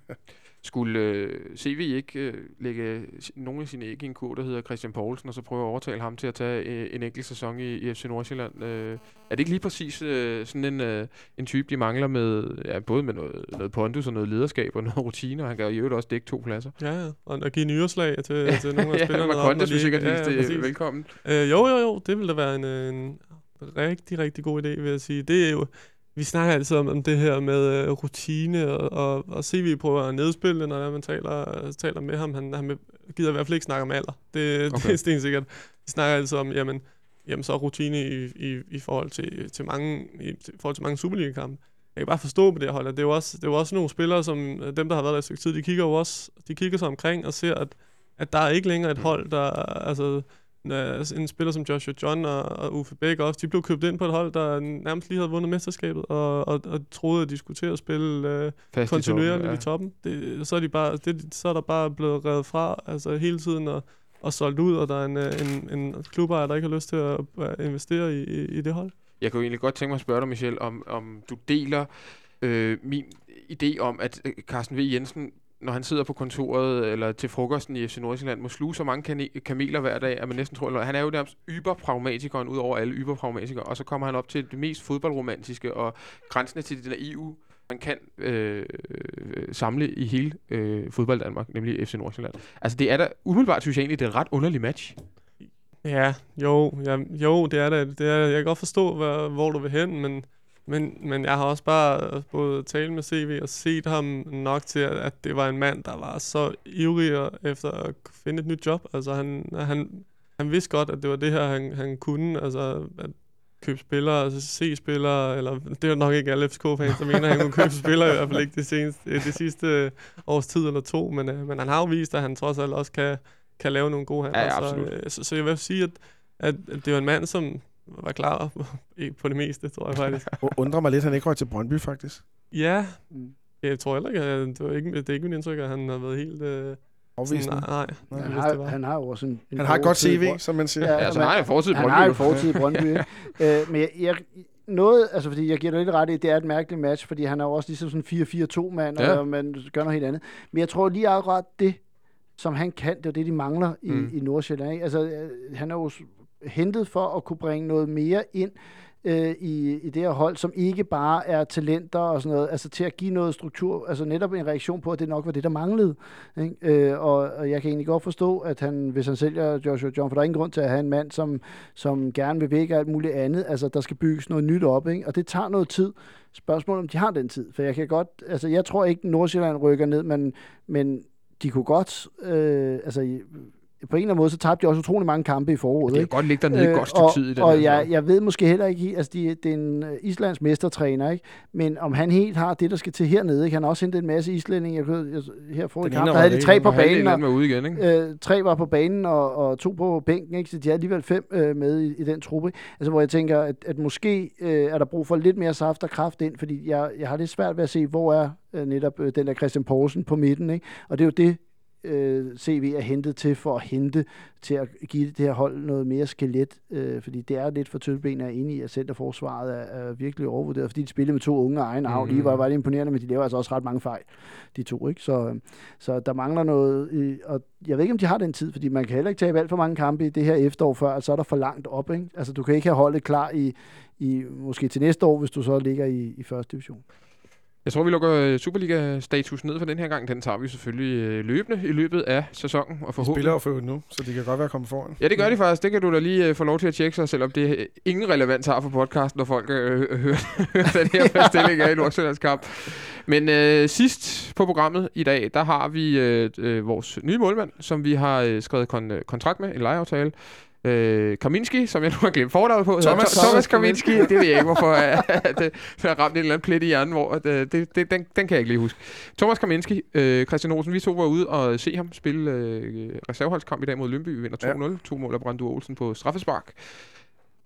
Skulle øh, CV ikke øh, lægge nogle af sine æg i en kur, der hedder Christian Poulsen, og så prøve at overtale ham til at tage øh, en enkelt sæson i, i FC Nordsjælland? Øh, er det ikke lige præcis øh, sådan en, øh, en type, de mangler med, ja, både med noget, noget pondus og noget lederskab og noget rutine, og han kan jo i øvrigt også dække to pladser? Ja, ja. Og at give nyårslag til, [laughs] til nogle af ja, spillerne. Når de vil sikkert ikke- hilse det præcis. velkommen. Øh, jo, jo, jo, det ville da være en, øh, en rigtig, rigtig god idé, vil jeg sige. Det er jo, vi snakker altid om, om det her med øh, rutine, og, og, og CV prøver at nedspille det, når man taler, taler med ham. Han, han gider i hvert fald ikke snakke om alder. Det, okay. Det er stensikkert. Vi snakker altid om, jamen, jamen så er rutine i, i, i forhold til, til mange, i, i forhold til mange Superliga-kampe. Jeg kan bare forstå på det hold, at det er jo også, det er jo også nogle spillere, som øh, dem, der har været der et stykke tid, de kigger jo også, de kigger sig omkring og ser, at, at der er ikke længere et hold, der, altså, øh, en spiller som Joshua John og, og Uffe Bæk også, de blev købt ind på et hold, der nærmest lige havde vundet mesterskabet, og, og, og troede, at de skulle til at spille øh, Fast i kontinuerligt toppen, i toppen. Det, så, er de bare, det, så er der bare blevet revet fra altså hele tiden og, og solgt ud, og der er en, øh, en, en klubejer, der ikke har lyst til at, at investere i, i, i det hold. Jeg kunne egentlig godt tænke mig at spørge dig, Michel, om, om du deler øh, min idé om, at øh, Carsten V. Jensen, når han sidder på kontoret eller til frokosten i FC Nordsjælland, må sluge så mange kameler hver dag, at man næsten tror, at han er jo nærmest yberpragmatikeren ud over alle yberpragmatikere, og så kommer han op til det mest fodboldromantiske og grænsende til det naive, man kan øh, øh, samle i hele øh, fodbold Danmark, nemlig FC Nordsjælland. Altså det er da, umiddelbart synes jeg egentlig, det er et ret underligt match. Ja, jo, ja, jo det er det. det er, jeg kan godt forstå, hvad, hvor du vil hen, men, men, men jeg har også bare både talt med CV og set ham nok til, at, det var en mand, der var så ivrig efter at finde et nyt job. Altså han, han, han vidste godt, at det var det her, han, han kunne. Altså at købe spillere, altså se spillere, eller det er nok ikke alle FCK-fans, der mener, at han kunne købe spillere, i hvert fald ikke det, seneste, det sidste års tid eller to, men, øh, men han har jo vist, at han trods alt også kan, kan lave nogle gode handler. Ja, ja, så, øh, så, så jeg vil sige, at, at det var en mand, som var klar [laughs] på det meste, tror jeg faktisk. Undrer mig lidt, at han ikke røg til Brøndby, faktisk. ja, Mm. jeg tror heller ikke, at det, var ikke, det er ikke mit indtryk, at han har været helt... Øh, Afvisende. nej, Nej. Han har, det var. han har jo også en, en Han har et godt CV, Brøndby. som man siger. Ja, Ja, altså, men- han har jo fortid i Han Brøndby. har jo. fortid i Brøndby, ikke? [laughs] øh, men jeg, jeg, noget, altså fordi jeg giver dig lidt ret i, det er et mærkeligt match, fordi han er jo også ligesom sådan en 4-4-2-mand, Ja. og man gør noget helt andet. Men jeg tror lige akkurat det, som han kan, det er det, de mangler i, Mm. i Nordsjælland. Ikke? Altså, øh, han er jo hentet for at kunne bringe noget mere ind øh, i, i det her hold, som ikke bare er talenter og sådan noget, altså til at give noget struktur, altså netop en reaktion på, at det nok var det, der manglede. Ikke? Øh, og, og jeg kan egentlig godt forstå, at han, hvis han sælger Joshua John, for der er ingen grund til at have en mand, som, som gerne vil vække alt muligt andet, altså der skal bygges noget nyt op, ikke? og det tager noget tid. Spørgsmålet om de har den tid, for jeg kan godt, altså jeg tror ikke, Nordsjælland rykker ned, men, men de kunne godt, øh, altså på en eller anden måde, så tabte de også utrolig mange kampe i foråret. Det kan ikke? godt ligge dernede øh, et godt stykke og, tid i den Og her jeg, jeg ved måske heller ikke, altså de, det er en øh, islands mestertræner, ikke? men om han helt har det, der skal til hernede. Ikke? Han har også hentet en masse islændinge. Jeg, ved, jeg, her forrige kamp, der havde de tre på banen, og, er ude igen, ikke? øh, tre var på banen og, og to på bænken, ikke? så de har alligevel fem øh, med i, i den truppe. Altså, hvor jeg tænker, at, at måske øh, er der brug for lidt mere saft og kraft ind, fordi jeg, jeg har lidt svært ved at se, hvor er øh, netop øh, den der Christian Poulsen på midten. Ikke? Og det er jo det, øh, CV er hentet til for at hente, til at give det her hold noget mere skelet, øh, fordi det er lidt for tyndben er inde i, at centerforsvaret er, er virkelig overvurderet, fordi de spiller med to unge af egen arv. Mhm. De var, var det imponerende, men de laver altså også ret mange fejl, de to. Ikke? Så, øh, så der mangler noget, i, og jeg ved ikke, om de har den tid, fordi man kan heller ikke tabe alt for mange kampe i det her efterår, før at så er der for langt op. Ikke? Altså, du kan ikke have holdet klar i, i måske til næste år, hvis du så ligger i, i første division. Jeg tror, vi lukker øh, Superliga-status ned for den her gang. Den tager vi selvfølgelig øh, løbende i løbet af sæsonen. Og De forhåbentlig spiller jo for nu, så de kan godt være kommet foran. Ja, det gør de faktisk. Det kan du da lige øh, få lov til at tjekke sig, selvom det ingen relevans har for podcasten, når folk øh, [laughs] hører, den her stilling af i Nordsjællands kamp. Men øh, sidst på programmet i dag, der har vi øh, øh, vores nye målmand, som vi har øh, skrevet kon- kontrakt med, en lejeaftale. Øh, Kaminski, som jeg nu har glemt fornavnet på. Thomas. Tho- Thomas Kaminski. Det ved jeg ikke, hvorfor øh, det, det har ramt en eller anden plet i hjernen, hvor at, øh, det, det, den, den kan jeg ikke lige huske. Thomas Kaminski, øh, Christian Olsen, vi to var ude og se ham spille øh, reserveholdskamp i dag mod Lønby. Vi vinder 2-0. Ja. To mål af Brandur Olsen på straffespark.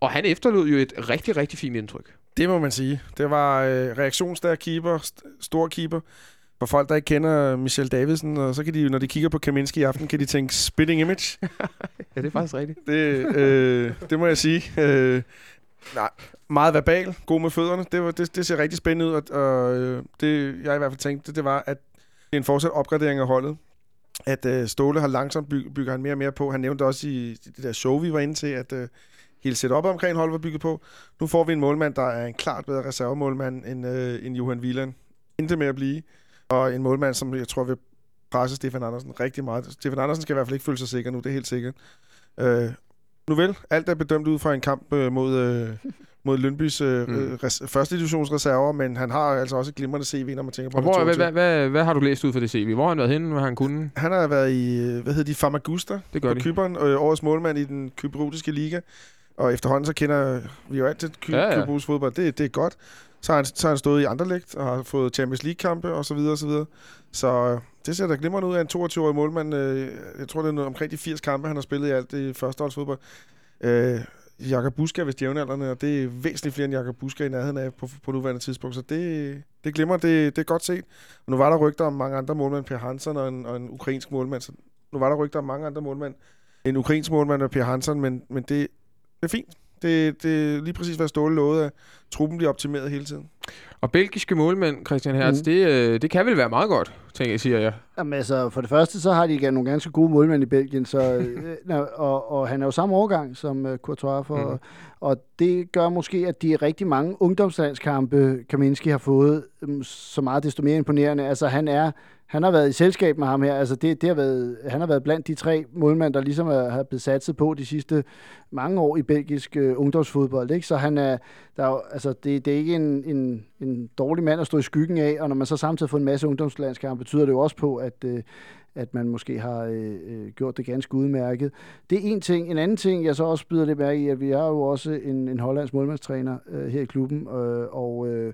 Og han efterlod jo et rigtig, rigtig fint indtryk. Det må man sige. Det var øh, reaktionsstærk keeper, st- stor keeper. For folk, der ikke kender Michel Davidsen, og så kan de, når de kigger på Kaminski i aften, kan de tænke spitting image. [laughs] Ja, det er faktisk rigtigt. Det, øh, det må jeg sige. Øh, nej, meget verbal, god med fødderne. Det, var, det, det ser rigtig spændende ud, og, og øh, det jeg i hvert fald tænkte, det var, at det er en fortsat opgradering af holdet. At øh, Ståle har langsomt by, bygger han mere og mere på. Han nævnte også i det der show, vi var inde til, at øh, hele setup omkring holdet var bygget på. Nu får vi en målmand, der er en klart bedre reservemålmand end, øh, end Johan Wieland. Intet med at blive. Og en målmand, som jeg tror vil presse Stefan Andersen rigtig meget. Stefan Andersen skal i hvert fald ikke føle sig sikker nu, det er helt sikkert. Øh, nu vel, alt er bedømt ud fra en kamp øh, mod, øh, [laughs] mod Lønbys øh, Mm. mm. res- første divisionsreserver, men han har altså også et glimrende CV, når man tænker på Og hvor, det hvad, 22. hvad, hvad, har du læst ud for det CV? Hvor har han været henne, hvad han kunne? Han har været i, øh, hvad hedder de, Famagusta Det gør på de. Kypern, øh, årets målmand i den kypriotiske liga. Og efterhånden så kender vi jo alt til ky- Ja, ja, fodbold. Det, det er godt. Så har, han, så har han stået i andre lægt og har fået Champions League-kampe og så videre og så videre. Så øh, det ser da glimrende ud af en 22-årig målmand. Øh, jeg tror, det er noget omkring de 80 kampe, han har spillet i alt i førsteholdsfodbold. Øh, Jakob Buska ved vist jævnaldrende, og det er væsentligt flere end Jakob Buska i nærheden af på, på nuværende tidspunkt. Så det, det glimmer, det, det er godt set. Og nu var der rygter om mange andre målmænd, Per Hansen og en, og en ukrainsk målmand. Så nu var der rygter om mange andre målmænd. En ukrainsk målmand og Per Hansen, men, men det, det er fint. Det, det er lige præcis, hvad Ståle lovede, at truppen bliver optimeret hele tiden. Og belgiske målmænd, Christian Hertz, Mm. det, øh, det kan vel være meget godt, tænker jeg, siger jeg. Jamen altså, for det første, så har de igen nogle ganske gode målmænd i Belgien, så, øh, [laughs] nå, og, og han er jo samme årgang som uh, Courtois, for, mm. og det gør måske, at de rigtig mange ungdomslandskampe, Kaminski har fået, um, så meget desto mere imponerende. Altså, han er han har været i selskab med ham her. Altså det, det har været, han har været blandt de tre målmænd, der ligesom er, har blevet satset på de sidste mange år i belgisk øh, ungdomsfodbold. Ikke? Så han er, der er altså det, det er ikke en, en, en dårlig mand at stå i skyggen af, og når man så samtidig får en masse ungdomslandskampe, betyder det jo også på, at, øh, at man måske har øh, øh, gjort det ganske udmærket. Det er en ting. En anden ting, jeg så også byder lidt mærke i, at vi har jo også en, en hollandsk målmandstræner øh, her i klubben, øh, og øh,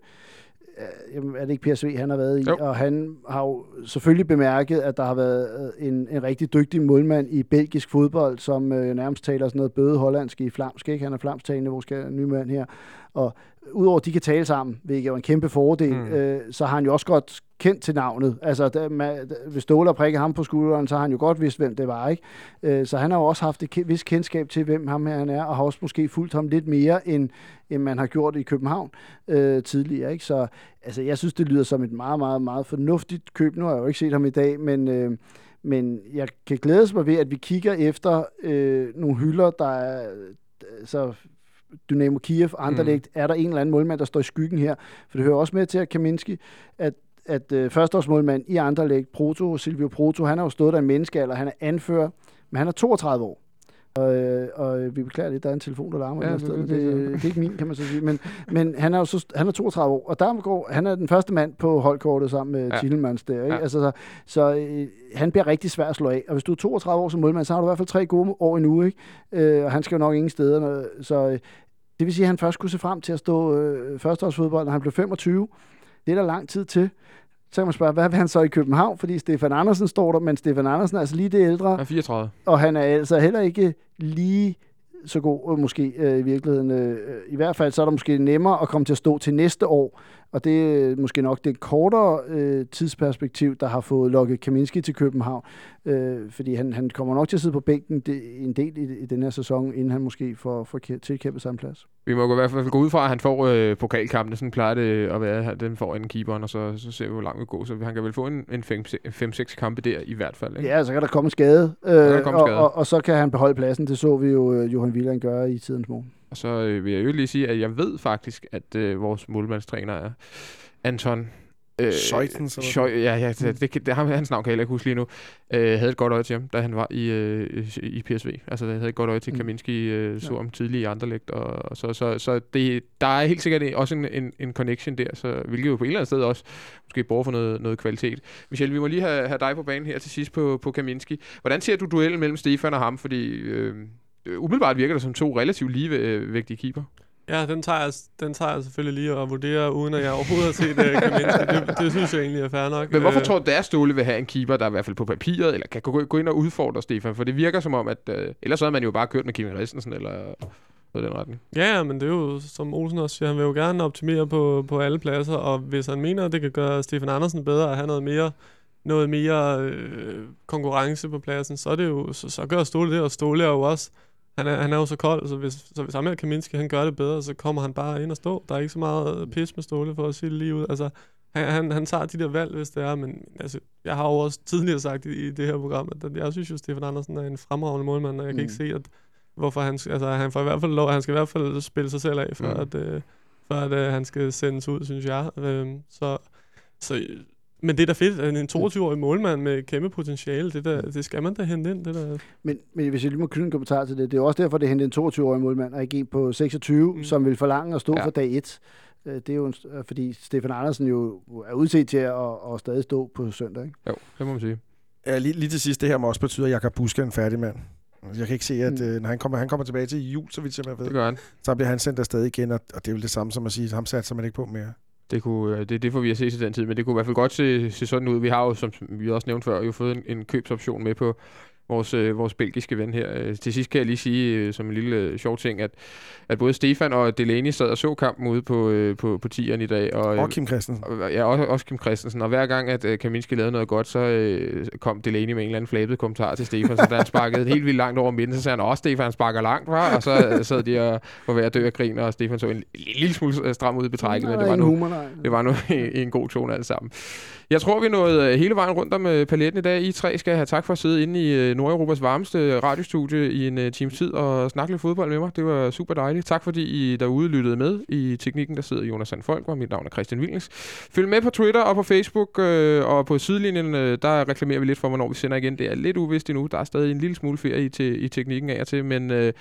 jamen, er det ikke PSV, han har været i? Jo. Og han har jo selvfølgelig bemærket, at der har været øh, en, en rigtig dygtig målmand i belgisk fodbold, som øh, nærmest taler sådan noget bøde hollandsk i flamsk. Ikke? Han er flamstalende, vores nye mand her. Og udover at de kan tale sammen, hvilket er en kæmpe fordel, Mm. øh, så har han jo også godt kendt til navnet. Altså, der, man, der, hvis Ståle prikker ham på skulderen, så har han jo godt vidst, hvem det var. ikke. Øh, så han har jo også haft et ke- vis kendskab til, hvem ham her han er, og har også måske fulgt ham lidt mere, end, end man har gjort i København øh, tidligere. Ikke? Så altså, jeg synes, det lyder som et meget, meget, meget fornuftigt køb. Nu har jeg jo ikke set ham i dag, men... Øh, men jeg kan glæde mig ved, at vi kigger efter øh, nogle hylder, der er, så Dynamo Kiev, Anderlecht, mm. er der en eller anden målmand, der står i skyggen her? For det hører også med til, at Kaminski, at at øh, førsteårsmålmand i Anderlecht, Proto, Silvio Proto, han har jo stået der en menneskealder, han er anfører, men han er 32 år. Og, øh, og vi beklager lidt, der er en telefon, der larmer. Ja, det, det- det, det- er ikke min, kan man så sige. Men, men han er jo så, han er 32 år, og går, han er den første mand på holdkortet sammen med Ja. ja. Tillemans der. Ikke? Ja. Altså, så så øh, han bliver rigtig svær at slå af. Og hvis du er 32 år som målmand, så har du i hvert fald tre gode år endnu. Ikke? Øh, og han skal jo nok ingen steder. når- Så øh, det vil sige, at han først kunne se frem til at stå øh, førsteårsfodbold, når han blev 25. Det er der lang tid til. Så kan man spørge, hvad vil han så i København? Fordi Stefan Andersen står der, men Stefan Andersen er altså lige det ældre, Han er 34. og han er altså heller ikke lige så god øh, måske øh, i virkeligheden. Øh, I hvert fald så er der måske nemmere at komme til at stå til næste år, og det er måske nok det kortere øh, tidsperspektiv, der har fået lukket Kaminski til København, øh, fordi han, han kommer nok til at sidde på bænken det, en del i, i den her sæson, inden han måske får, får kæ- tilkæmpet sig en plads. Vi må i hvert fald gå ud fra, at han får øh, pokalkampene. Sådan plejer det at være. Den får inden keeperen, og så, så ser vi, hvor langt vi går. Så han kan vel få en, en 5-6 kampe der i hvert fald. Ikke? Ja, så kan der komme skade, øh, der komme og, skade. og, og så kan han beholde pladsen. Det så vi jo øh, Johan Wieland gøre i tidens morgen. Og så øh, vil jeg jo lige sige, at jeg ved faktisk, at øh, vores målmandstræner er Anton... Øh, Scheutens, eller Scheu, ja, ja, det, det, det, ham, hans navn kan jeg heller ikke huske lige nu. Øh, havde et godt øje til ham, da han var i, øh, i PSV. Altså, jeg havde et godt øje til Mm. Kaminski, øh, så Ja. ham tidligere i Anderlecht. Og, og så, så, så det, der er helt sikkert også en, en, en connection der, så, hvilket jo på et eller andet sted også måske borger for noget, noget kvalitet. Michel, vi må lige have, have dig på banen her til sidst på, på Kaminski. Hvordan ser du duellen mellem Stefan og ham? Fordi øh, umiddelbart virker det som to relativt ligevægtige keeper. Ja, den tager, jeg, den tager jeg selvfølgelig lige og vurderer, uden at jeg overhovedet har set uh, Kaminski. Det, det synes jeg egentlig er fair nok. Men hvorfor Øh, tror du, at Ståle vil have en keeper, der i hvert fald på papiret, eller kan gå, gå ind og udfordre Stefan? For det virker som om, at øh, ellers så havde man jo bare kørt med Kevin Christensen, eller noget i den retning. Ja, ja, men det er jo, som Olsen også siger, han vil jo gerne optimere på, på alle pladser, og hvis han mener, at det kan gøre Stefan Andersen bedre at have noget mere, noget mere øh, konkurrence på pladsen, så er det jo, så, så gør Ståle det, og Ståle er jo også, han er, han er jo så kold, så hvis, så hvis Amel Kaminski, han gør det bedre, så kommer han bare ind og stå. Der er ikke så meget pis med Ståle, for at sige det lige ud. Altså, han, han, han tager de der valg, hvis det er, men altså, jeg har jo også tidligere sagt i, i det her program, at jeg synes jo, Stefan Andersen er en fremragende målmand, og jeg kan Mm. ikke se, at hvorfor han, altså, han får i hvert fald lov, han skal i hvert fald spille sig selv af, for Mm. at, øh, for at øh, han skal sendes ud, synes jeg. Øhm, så, så, men det er da fedt, at en 22-årig målmand med kæmpe potentiale, det, der, det skal man da hente ind. Det der. Men, men hvis jeg lige må knytte en kommentar til det, det er også derfor, det hentede en 22-årig målmand, og ikke en på 26, mm. Som vil forlange at stå Ja. for dag 1. Det er jo, en, øh, fordi Stefan Andersen jo er udset til at, at, at stadig stå på søndag. Ikke? Jo, det må man sige. Ja, lige, lige til sidst, det her må også betyde, at Jakob Busk er en færdig mand. Jeg kan ikke se, at Mm. øh, når han kommer, han kommer tilbage til jul, så vidt jeg ved, Det gør han. så bliver han sendt afsted igen, og, og det er jo det samme som at sige, at ham satser man ikke på mere. Det, kunne, øh, det, det får vi at se til den tid, men det kunne i hvert fald godt se, se sådan ud. Vi har jo, som vi også nævnte før, jo fået en, en købsoption med på vores, øh, vores belgiske ven her. Øh, Til sidst kan jeg lige sige, øh, som en lille øh, sjov ting, at, at både Stefan og Delaney sad og så kampen ude på, øh, på, på tieren i dag. Og, øh, Og Kim Christensen. Og- Ja, også, også Kim Christensen. Og hver gang, at uh, Kaminski lavede noget godt, så uh, kom Delaney med en eller anden flabet kommentar til Stefan. Så da han sparkede helt vildt langt over midten, så sagde han, også Stefan sparker langt, var. Og så uh, sad de og var ved at dø af grin, og Stefan så en lille smule øh, stram ud i betrækket, men det var, nu, humor, det var nu i, i en god tone alt sammen. Jeg tror, vi nåede øh, hele vejen rundt om øh, paletten i dag. I tre skal have tak for at sidde inde i øh, Nordeuropas varmeste øh, radiostudie i en øh, times tid og snakke lidt fodbold med mig. Det var super dejligt. Tak fordi I derude lyttede med. I teknikken, der sidder Jonas Sandfolk, og mit navn er Christian Wilens. Følg med på Twitter og på Facebook, øh, og på sidelinjen, øh, der reklamerer vi lidt for, hvornår vi sender igen. Det er lidt uvist endnu. Der er stadig en lille smule ferie i, til, i teknikken af og til, men øh,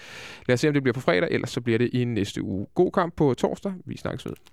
lad os se, om det bliver på fredag, ellers så bliver det i næste uge. God kamp på torsdag. Vi snakkes ved.